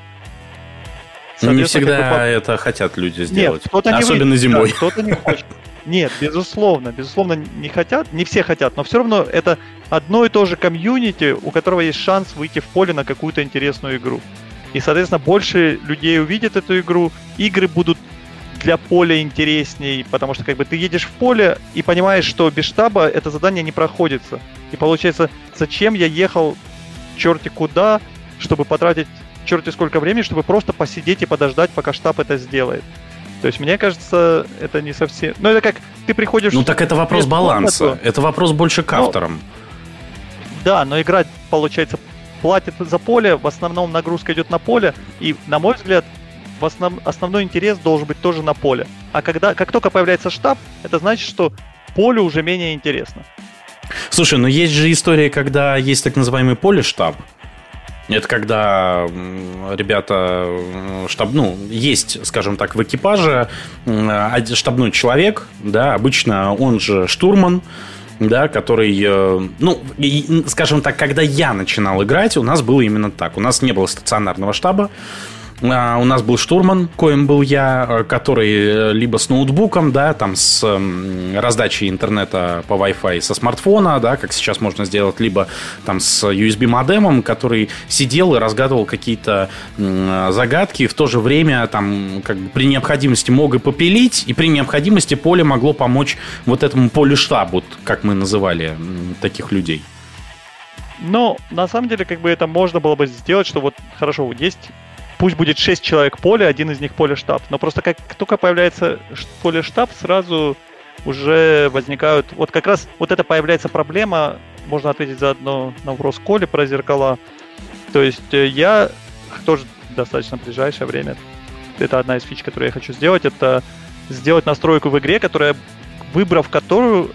Не всегда как бы, это хотят люди сделать. Нет, кто-то Особенно не зимой. Да, кто-то не хочет. Нет, безусловно, безусловно не хотят, не все хотят, но все равно это одно и то же комьюнити, у которого есть шанс выйти в поле на какую-то интересную игру. И, соответственно, больше людей увидят эту игру, игры будут для поля интересней, потому что как бы ты едешь в поле и понимаешь, что без штаба это задание не проходится. И получается, зачем я ехал черти куда, чтобы потратить черти сколько времени, чтобы просто посидеть и подождать, пока штаб это сделает. То есть, мне кажется, это не совсем... Ну, это как ты приходишь... Ну, так это вопрос баланса. Комнату, это вопрос больше к ну, авторам. да, но играть, получается, платит за поле, в основном нагрузка идет на поле, и, на мой взгляд, в основ... основной интерес должен быть тоже на поле. А когда, как только появляется штаб, это значит, что поле уже менее интересно. Слушай, но есть же история, когда есть так называемый поле-штаб, это когда ребята штаб, ну, есть, скажем так, в экипаже штабной человек, да, обычно он же штурман, да, который, э, ну, скажем так, когда я начинал играть, у нас было именно так. У нас не было стационарного штаба, у нас был штурман, коим был я, э, который э, либо с ноутбуком, да, там с раздачей интернета по Wi-Fi со смартфона, да, как сейчас можно сделать, либо там с USB-модемом, который сидел и разгадывал какие-то загадки, в то же время там как бы при необходимости мог и попилить, и при необходимости поле могло помочь вот этому полю штабу, как мы называли таких людей. Но на самом деле, как бы это можно было бы сделать, что вот хорошо, есть пусть будет 6 человек поля, один из них поле штаб. Но просто как только появляется поле штаб, сразу уже возникают... Вот как раз вот это появляется проблема, можно ответить заодно на вопрос Коли про зеркала. То есть э, я тоже достаточно в ближайшее время, это одна из фич, которую я хочу сделать, это сделать настройку в игре, которая, выбрав которую,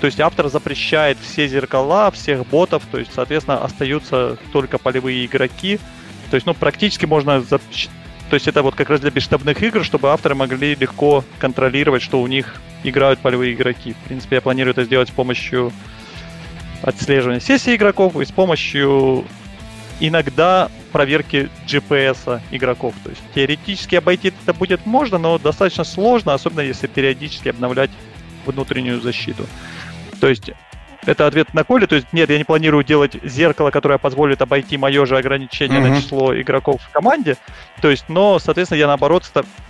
то есть автор запрещает все зеркала, всех ботов, то есть, соответственно, остаются только полевые игроки, то есть, ну, практически можно... То есть это вот как раз для бесштабных игр, чтобы авторы могли легко контролировать, что у них играют полевые игроки. В принципе, я планирую это сделать с помощью отслеживания сессий игроков и с помощью иногда проверки GPS игроков. То есть теоретически обойти это будет можно, но достаточно сложно, особенно если периодически обновлять внутреннюю защиту. То есть это ответ на Коле. То есть, нет, я не планирую делать зеркало, которое позволит обойти мое же ограничение mm-hmm. на число игроков в команде. То есть, но, соответственно, я наоборот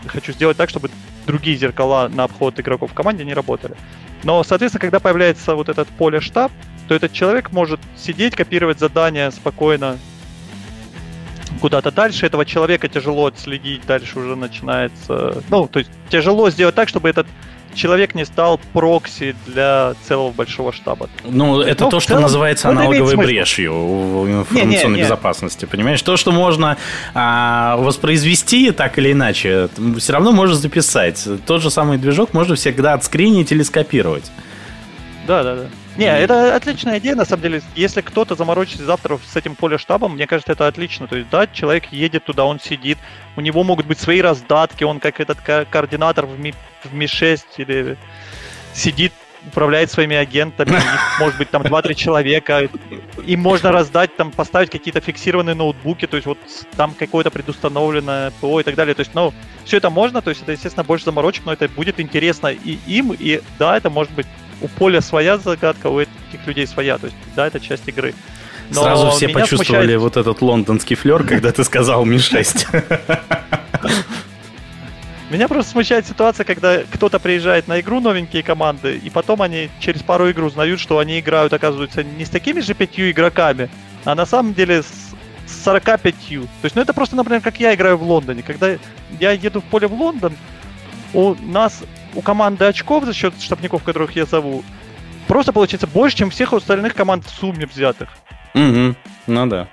хочу сделать так, чтобы другие зеркала на обход игроков в команде не работали. Но, соответственно, когда появляется вот этот поле штаб, то этот человек может сидеть, копировать задания спокойно куда-то дальше. Этого человека тяжело отследить, дальше уже начинается... Ну, то есть тяжело сделать так, чтобы этот человек не стал прокси для целого большого штаба. Ну, это ну, то, что целом, называется аналоговой брешью в информационной не, не, не. безопасности. Понимаешь, то, что можно а, воспроизвести так или иначе, все равно можно записать. Тот же самый движок можно всегда отскринить или скопировать. Да, да, да. Не, это отличная идея, на самом деле. Если кто-то заморочится завтра с этим поле штабом, мне кажется, это отлично. То есть, да, человек едет туда, он сидит, у него могут быть свои раздатки, он как этот ко- координатор в, Ми, в Ми-6 или сидит, управляет своими агентами, может быть там 2-3 человека, им можно раздать, там, поставить какие-то фиксированные ноутбуки, то есть вот там какое-то предустановленное ПО и так далее. То есть, ну, все это можно, то есть это, естественно, больше заморочек, но это будет интересно и им, и да, это может быть у поля своя загадка, у этих людей своя. То есть, да, это часть игры. Но Сразу все почувствовали смущает... вот этот лондонский флер, когда ты сказал Ми-6. Меня просто смущает ситуация, когда кто-то приезжает на игру, новенькие команды, и потом они через пару игр узнают, что они играют, оказывается, не с такими же пятью игроками, а на самом деле с 45. То есть, ну это просто, например, как я играю в Лондоне. Когда я еду в поле в Лондон, у нас у команды очков за счет штабников, которых я зову, просто получается больше, чем всех остальных команд в сумме взятых. Угу, ну да.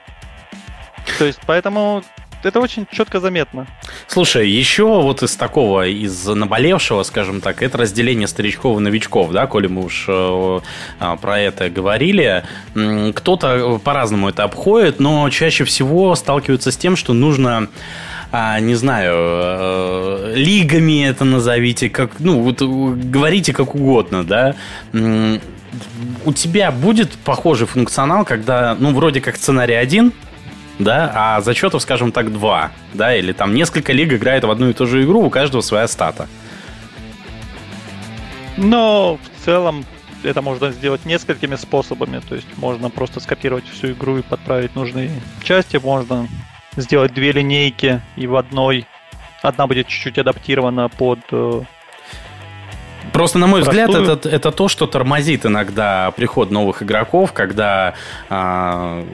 То есть, поэтому это очень четко заметно. Слушай, еще вот из такого, из наболевшего, скажем так, это разделение старичков и новичков, да, коли мы уж э, э, про это говорили. Кто-то по-разному это обходит, но чаще всего сталкиваются с тем, что нужно а, не знаю, э, лигами это назовите, как, ну, вот э, говорите как угодно, да. У тебя будет похожий функционал, когда, ну, вроде как сценарий один, да, а зачетов, скажем так, два, да, или там несколько лиг играет в одну и ту же игру, у каждого своя стата. Но в целом это можно сделать несколькими способами. То есть можно просто скопировать всю игру и подправить нужные части. Можно сделать две линейки и в одной одна будет чуть-чуть адаптирована под э, Просто, на мой взгляд, Простую. это, это то, что тормозит иногда приход новых игроков, когда а,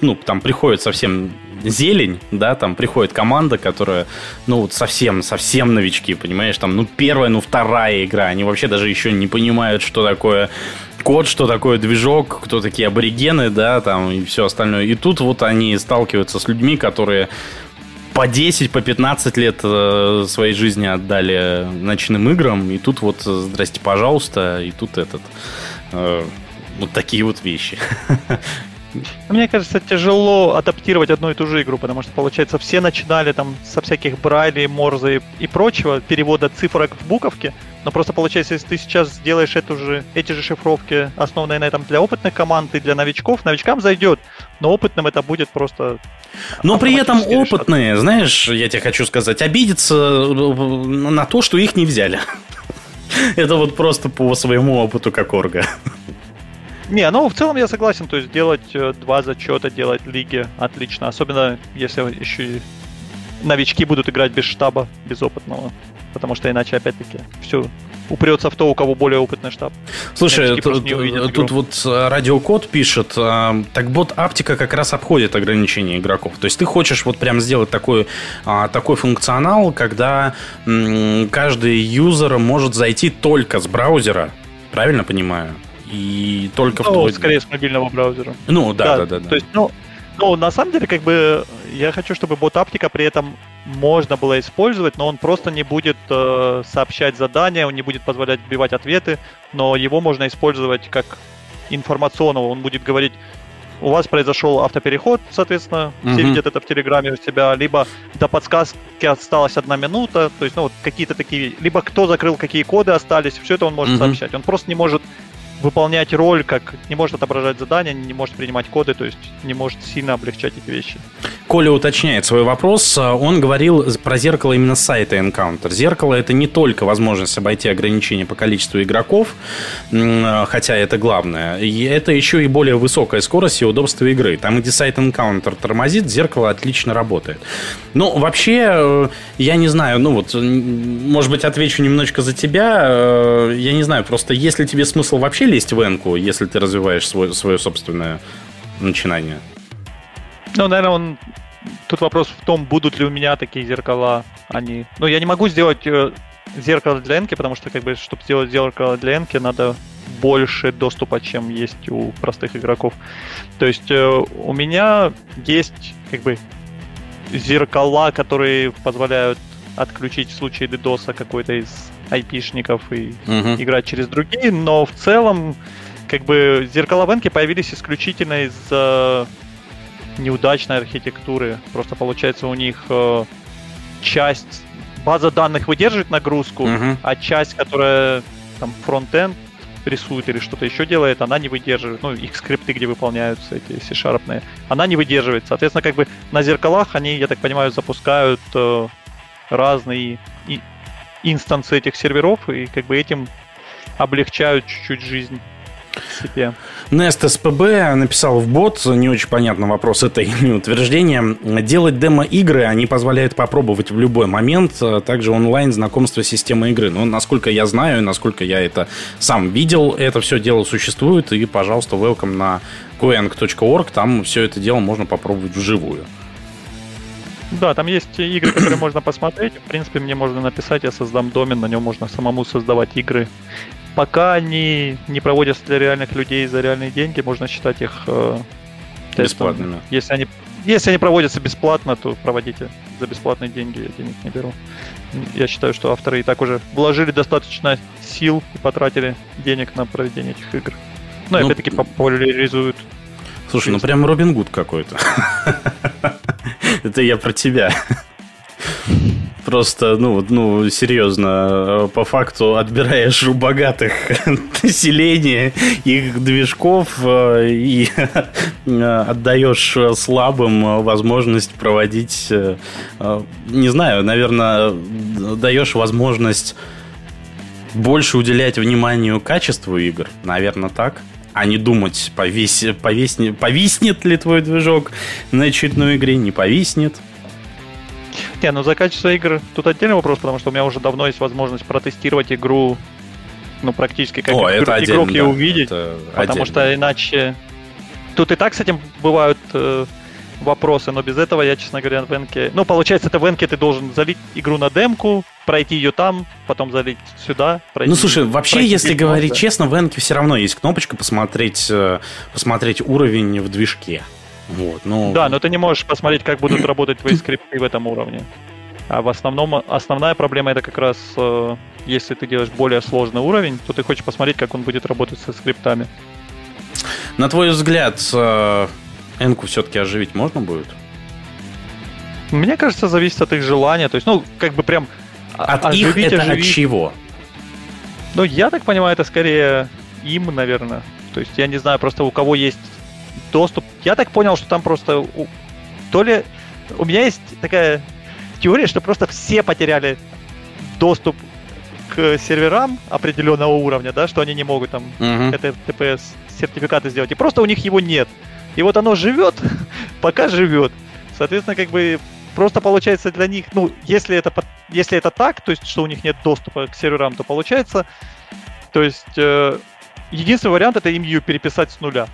ну, там приходит совсем зелень, да, там приходит команда, которая, ну, вот совсем, совсем новички, понимаешь, там, ну, первая, ну, вторая игра, они вообще даже еще не понимают, что такое код, что такое движок, кто такие аборигены, да, там, и все остальное. И тут вот они сталкиваются с людьми, которые по 10, по 15 лет э, своей жизни отдали ночным играм, и тут вот, э, здрасте, пожалуйста, и тут этот, э, вот такие вот вещи. Мне кажется, тяжело адаптировать одну и ту же игру, потому что, получается, все начинали там со всяких брайли, морзы и прочего, перевода цифрок в буковки, но просто получается, если ты сейчас сделаешь эту же, эти же шифровки, основанные на этом для опытных команд и для новичков, новичкам зайдет, но опытным это будет просто... Но при этом опытные, знаешь, я тебе хочу сказать, обидятся э, на то, что их не взяли. Это вот просто по своему опыту как орга. Не, ну в целом я согласен, то есть делать э, два зачета, делать лиги отлично, особенно если еще и новички будут играть без штаба, без опытного, потому что иначе опять-таки все упрется в то, у кого более опытный штаб. Слушай, тут, игру. тут вот э, радиокод пишет, э, так бот Аптика как раз обходит ограничения игроков. То есть ты хочешь вот прям сделать такой, а, такой функционал, когда каждый юзер может зайти только с браузера, правильно понимаю? И только в Ну, твой... скорее с мобильного браузера. Ну, да, да, да. да. То есть, ну, ну, на самом деле, как бы, я хочу, чтобы бот Аптика при этом можно было использовать, но он просто не будет э, сообщать задания, он не будет позволять вбивать ответы, но его можно использовать как информационного. Он будет говорить, у вас произошел автопереход, соответственно, все Мгм. видят это в Телеграме у себя, либо до подсказки осталась одна минута, то есть, ну, вот какие-то такие, либо кто закрыл, какие коды остались, все это он может Мгм. сообщать. Он просто не может выполнять роль, как не может отображать задания, не может принимать коды, то есть не может сильно облегчать эти вещи. Коля уточняет свой вопрос. Он говорил про зеркало именно сайта Encounter. Зеркало это не только возможность обойти ограничения по количеству игроков, хотя это главное. Это еще и более высокая скорость и удобство игры. Там, где сайт Encounter тормозит, зеркало отлично работает. Ну, вообще, э, я не знаю, ну вот, может быть, отвечу немножечко за тебя. Э, Я не знаю, просто есть ли тебе смысл вообще лезть в Энку, если ты развиваешь свой, свое собственное начинание? Ну, наверное, он... Тут вопрос в том, будут ли у меня такие зеркала, они... Ну, я не могу сделать э, зеркало для Энки, потому что, как бы, чтобы сделать зеркало для Энки, надо больше доступа, чем есть у простых игроков. То есть э, у меня есть, как бы, зеркала, которые позволяют отключить в случае DDoS какой-то из айпишников и Мгм. играть через другие, но в целом, как бы, зеркала в Энке появились исключительно из-за неудачной архитектуры. Просто получается у них э, часть база данных выдерживает нагрузку, Мгм. а часть, которая там фронтенд рисует или что-то еще делает, она не выдерживает. Ну, их скрипты, где выполняются эти C-шарпные, она не выдерживает. Соответственно, как бы на зеркалах они, я так понимаю, запускают э, разные инстансы этих серверов и как бы этим облегчают чуть-чуть жизнь себе. Nest написал в бот, не очень понятно вопрос это или утверждение. Делать демо-игры они позволяют попробовать в любой момент, а также онлайн знакомство с системой игры. Но насколько я знаю, насколько я это сам видел, это все дело существует. И, пожалуйста, welcome на coeng.org, там все это дело можно попробовать вживую. Да, там есть игры, которые можно посмотреть. В принципе, мне можно написать, я создам домен, на нем можно самому создавать игры. Пока они не проводятся для реальных людей за реальные деньги, можно считать их э. Бесплатными. Если они, если они проводятся бесплатно, то проводите за бесплатные деньги, я денег не беру. Я считаю, что авторы и так уже вложили достаточно сил и потратили денег на проведение этих игр. Ну, и Ну, опять-таки популяризуют Слушай, ну прям Робин Гуд какой-то. Это я про тебя. Просто, ну, ну, серьезно, по факту отбираешь у богатых населения их движков э, и отдаешь слабым возможность проводить, э, не знаю, наверное, даешь возможность больше уделять вниманию качеству игр, наверное, так а не думать, повесь, повесни, повиснет ли твой движок на очередной игре, не повиснет. Не, ну за качество игр тут отдельный вопрос, потому что у меня уже давно есть возможность протестировать игру, ну, практически как О, игр, это игрок да, увидеть, это потому отдельно. что иначе... Тут и так с этим бывают э, вопросы, но без этого я, честно говоря, в Энке... Ну, получается, это в Энке ты должен залить игру на демку, пройти ее там, потом залить сюда, пройти... Ну, слушай, вообще, пройти если говорить честно, в Энке все равно есть кнопочка посмотреть, э, посмотреть уровень в движке. Вот, ну... Да, но ты не можешь посмотреть, как будут работать твои скрипты в этом уровне. А в основном основная проблема это как раз, э, если ты делаешь более сложный уровень, то ты хочешь посмотреть, как он будет работать со скриптами. На твой взгляд, э, Энку все-таки оживить можно будет? Мне кажется, зависит от их желания. То есть, ну, как бы прям От их оживить, это от оживить. чего? Ну, я так понимаю, это скорее им, наверное. То есть, я не знаю, просто у кого есть доступ. Я так понял, что там просто... у- То ли... У меня есть такая теория, что просто все потеряли доступ к серверам определенного уровня, да, что они не могут там Мгм. это TPS сертификаты сделать. И просто у них его нет. И вот оно живет, пока живет. Соответственно, как бы просто получается для них, ну, если это, если это так, то есть, что у них нет доступа к серверам, то получается, то есть, э, единственный вариант это им ее переписать с нуля.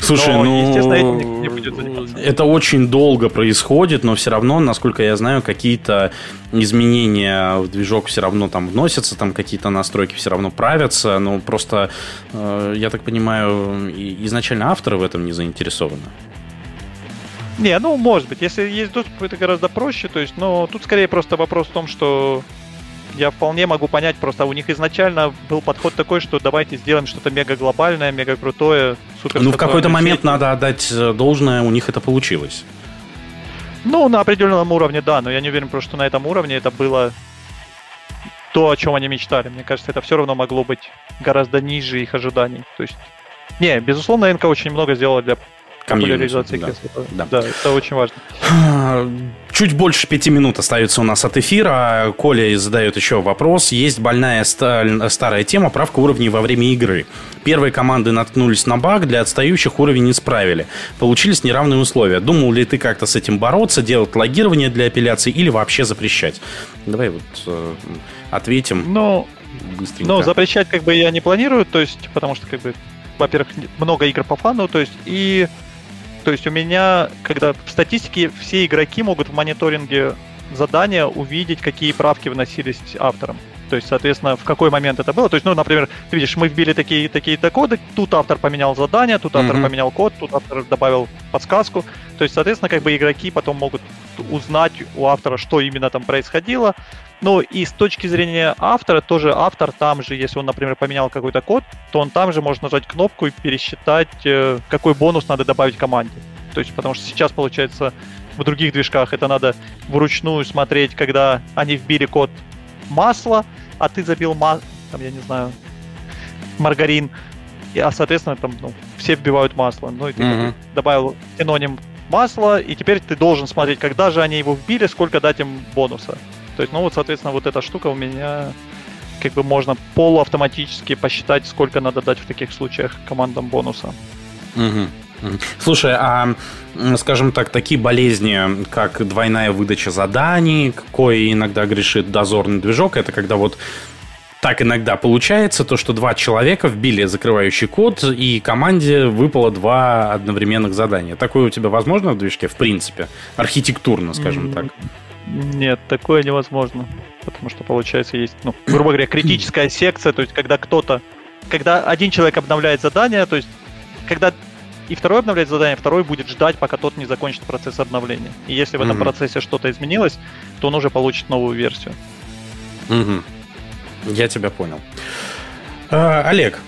Слушай, Но, ну, естественно, этим не будет заниматься. это очень долго происходит, но все равно, насколько я знаю, какие-то изменения в движок все равно там вносятся, там какие-то настройки все равно правятся, но просто, э, я так понимаю, изначально авторы в этом не заинтересованы. Не, ну, может быть, если есть доступ, это гораздо проще, то есть, но тут скорее просто вопрос в том, что я вполне могу понять, просто у них изначально был подход такой, что давайте сделаем что-то мега глобальное, мега крутое, супер. Ну, в какой-то момент надо отдать э, должное, у них это получилось. Ну, на определенном уровне, да, но я не уверен, просто что на этом уровне это было то, о чем они мечтали. Мне кажется, это все равно могло быть гораздо ниже их ожиданий. То есть, не, безусловно, НК очень много сделала для community, популяризации да. Да. да, это очень важно. Чуть больше пяти минут остается у нас от эфира. Коля задает еще вопрос. Есть больная ста- старая тема правка уровней во время игры. Первые команды наткнулись на баг, для отстающих уровень не исправили. Получились неравные условия. Думал ли ты как-то с этим бороться, делать логирование для апелляции или вообще запрещать? Давай вот э, ответим Ну, быстренько. Ну, запрещать как бы я не планирую, то есть, потому что, как бы, во-первых, много игр по фану, то есть, и то есть у меня, когда в статистике все игроки могут в мониторинге задания увидеть, какие правки вносились автором. То есть, соответственно, в какой момент это было. То есть, ну, например, ты видишь, мы вбили такие такие-то коды, тут автор поменял задание, тут автор Мгм. поменял код, тут автор добавил подсказку. То есть, соответственно, как бы игроки потом могут узнать у автора, что именно там происходило. Ну и с точки зрения автора, тоже автор там же, если он, например, поменял какой-то код, то он там же может нажать кнопку и пересчитать, э, какой бонус надо добавить команде. То есть, потому что сейчас, получается, в других движках это надо вручную смотреть, когда они вбили код масла, а ты забил ма... там, я не знаю, маргарин, и, а, соответственно, там, ну, все вбивают масло. Ну, и ты Мгм. добавил синоним масла, и теперь ты должен смотреть, когда же они его вбили, сколько дать им бонуса. То есть, ну вот, соответственно, вот эта штука у меня как бы можно полуавтоматически посчитать, сколько надо дать в таких случаях командам бонуса. Мгм. Слушай, а, скажем так, такие болезни, как двойная выдача заданий, кое иногда грешит дозорный движок, это когда вот так иногда получается, то, что два человека вбили закрывающий код, и команде выпало два одновременных задания. Такое у тебя возможно в движке, в принципе? Архитектурно, скажем М, так. Нет, такое невозможно. Потому что, получается, есть, ну, грубо говоря, критическая секция, то есть, когда кто-то, когда один человек обновляет задание, то есть, когда и второй обновляет задание, второй будет ждать, пока тот не закончит процесс обновления. И если в этом Мгм. процессе что-то изменилось, то он уже получит новую версию. Мгм. Я тебя понял. А, Олег,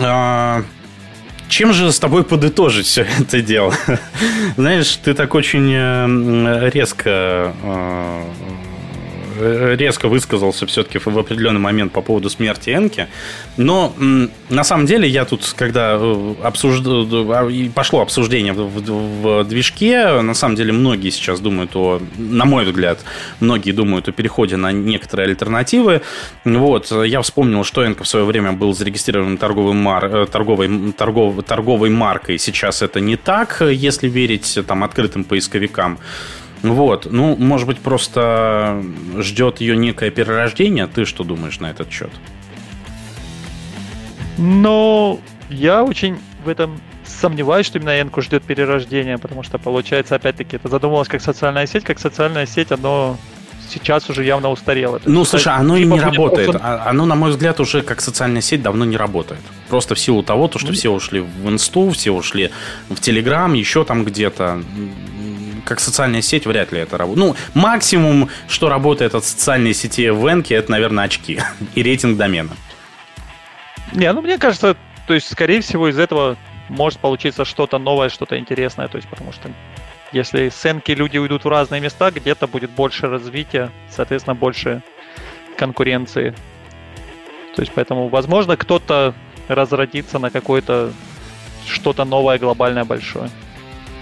а, чем же с тобой подытожить все это дело? Знаешь, ты так очень э, резко э, резко высказался все-таки в определенный момент по поводу смерти Энки. Но на самом деле я тут, когда э, обсужд... А, пошло обсуждение в, в, в движке, на самом деле многие сейчас думают о, на мой взгляд, многие думают о переходе на некоторые альтернативы. Вот, я вспомнил, что Энка в свое время был зарегистрирован торговой, мар... Э, торговой, торгов... торговой маркой. Сейчас это не так, если верить там открытым поисковикам. Вот, ну, может быть, просто ждет ее некое перерождение. Ты что думаешь на этот счет? Ну, я очень в этом сомневаюсь, что именно Энку ждет перерождения, потому что, получается, опять-таки, это задумывалось как социальная сеть, как социальная сеть, оно сейчас уже явно устарело. Ну, есть, слушай, оно и не работает. Просто... А, оно, на мой взгляд, уже как социальная сеть давно не работает. Просто в силу того, то, что mm-hmm. все ушли в инсту, все ушли в Телеграм, еще там где-то как социальная сеть вряд ли это работает. Ну, максимум, что работает от социальной сети в Энке, это, наверное, очки и рейтинг домена. Не, ну мне кажется, то есть, скорее всего, из этого может получиться что-то новое, что-то интересное, то есть, потому что если с люди уйдут в разные места, где-то будет больше развития, соответственно, больше конкуренции. То есть, поэтому, возможно, кто-то разродится на какое-то что-то новое, глобальное, большое.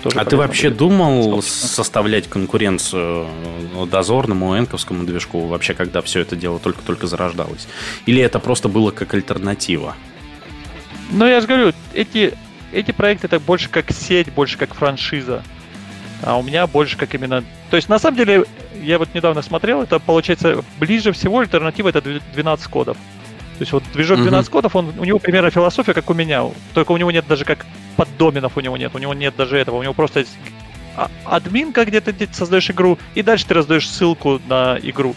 Тоже а ты вообще думал составлять конкуренцию э, дозорному, энковскому движку, вообще, когда все это дело только-только зарождалось? Или это просто было как альтернатива? Ну, я же говорю, эти, эти проекты это больше как сеть, больше как франшиза. А у меня больше как именно... То есть, на самом деле, я вот недавно смотрел, это получается ближе всего альтернатива это 12 кодов. То есть вот движок 12 uh-huh. кодов, он, у него примерно философия, как у меня. Только у него нет даже как поддоменов у него нет, у него нет даже этого, у него просто есть а, админка, где ты создаешь игру, и дальше ты раздаешь ссылку на игру.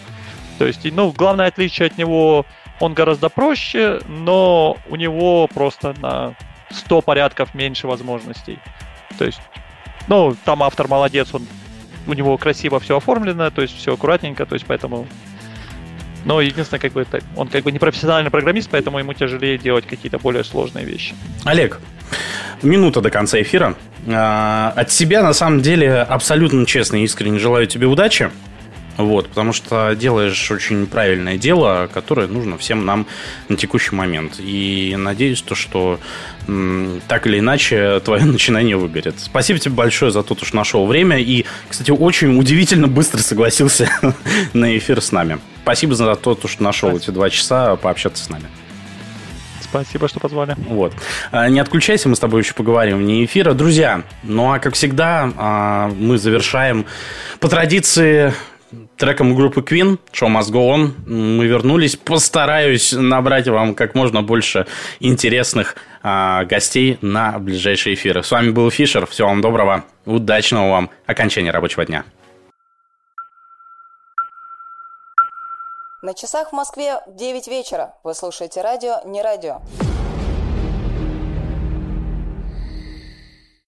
То есть, ну, главное отличие от него, он гораздо проще, но у него просто на 100 порядков меньше возможностей. То есть, ну, там автор молодец, он, у него красиво все оформлено, то есть все аккуратненько, то есть поэтому но единственное, как бы он как бы не профессиональный программист, поэтому ему тяжелее делать какие-то более сложные вещи. Олег, минута до конца эфира. А, от себя, на самом деле, абсолютно честно и искренне желаю тебе удачи. Вот, потому что делаешь очень правильное дело, которое нужно всем нам на текущий момент. И надеюсь, то, что м, так или иначе твое начинание выгорит. Спасибо тебе большое за то, что нашел время. И, кстати, очень удивительно быстро согласился на эфир с нами. Спасибо за то, что нашел Спасибо. эти два часа пообщаться с нами. Спасибо, что позвали. Вот. А, не отключайся, мы с тобой еще поговорим вне эфира. Друзья, ну а как всегда, а, мы завершаем по традиции треком группы Queen, Show Must Go On. Мы вернулись. Постараюсь набрать вам как можно больше интересных а, гостей на ближайшие эфиры. С вами был Фишер. Всего вам доброго. Удачного вам окончания рабочего дня. На часах в Москве 9 вечера. Вы слушаете радио «Не радио».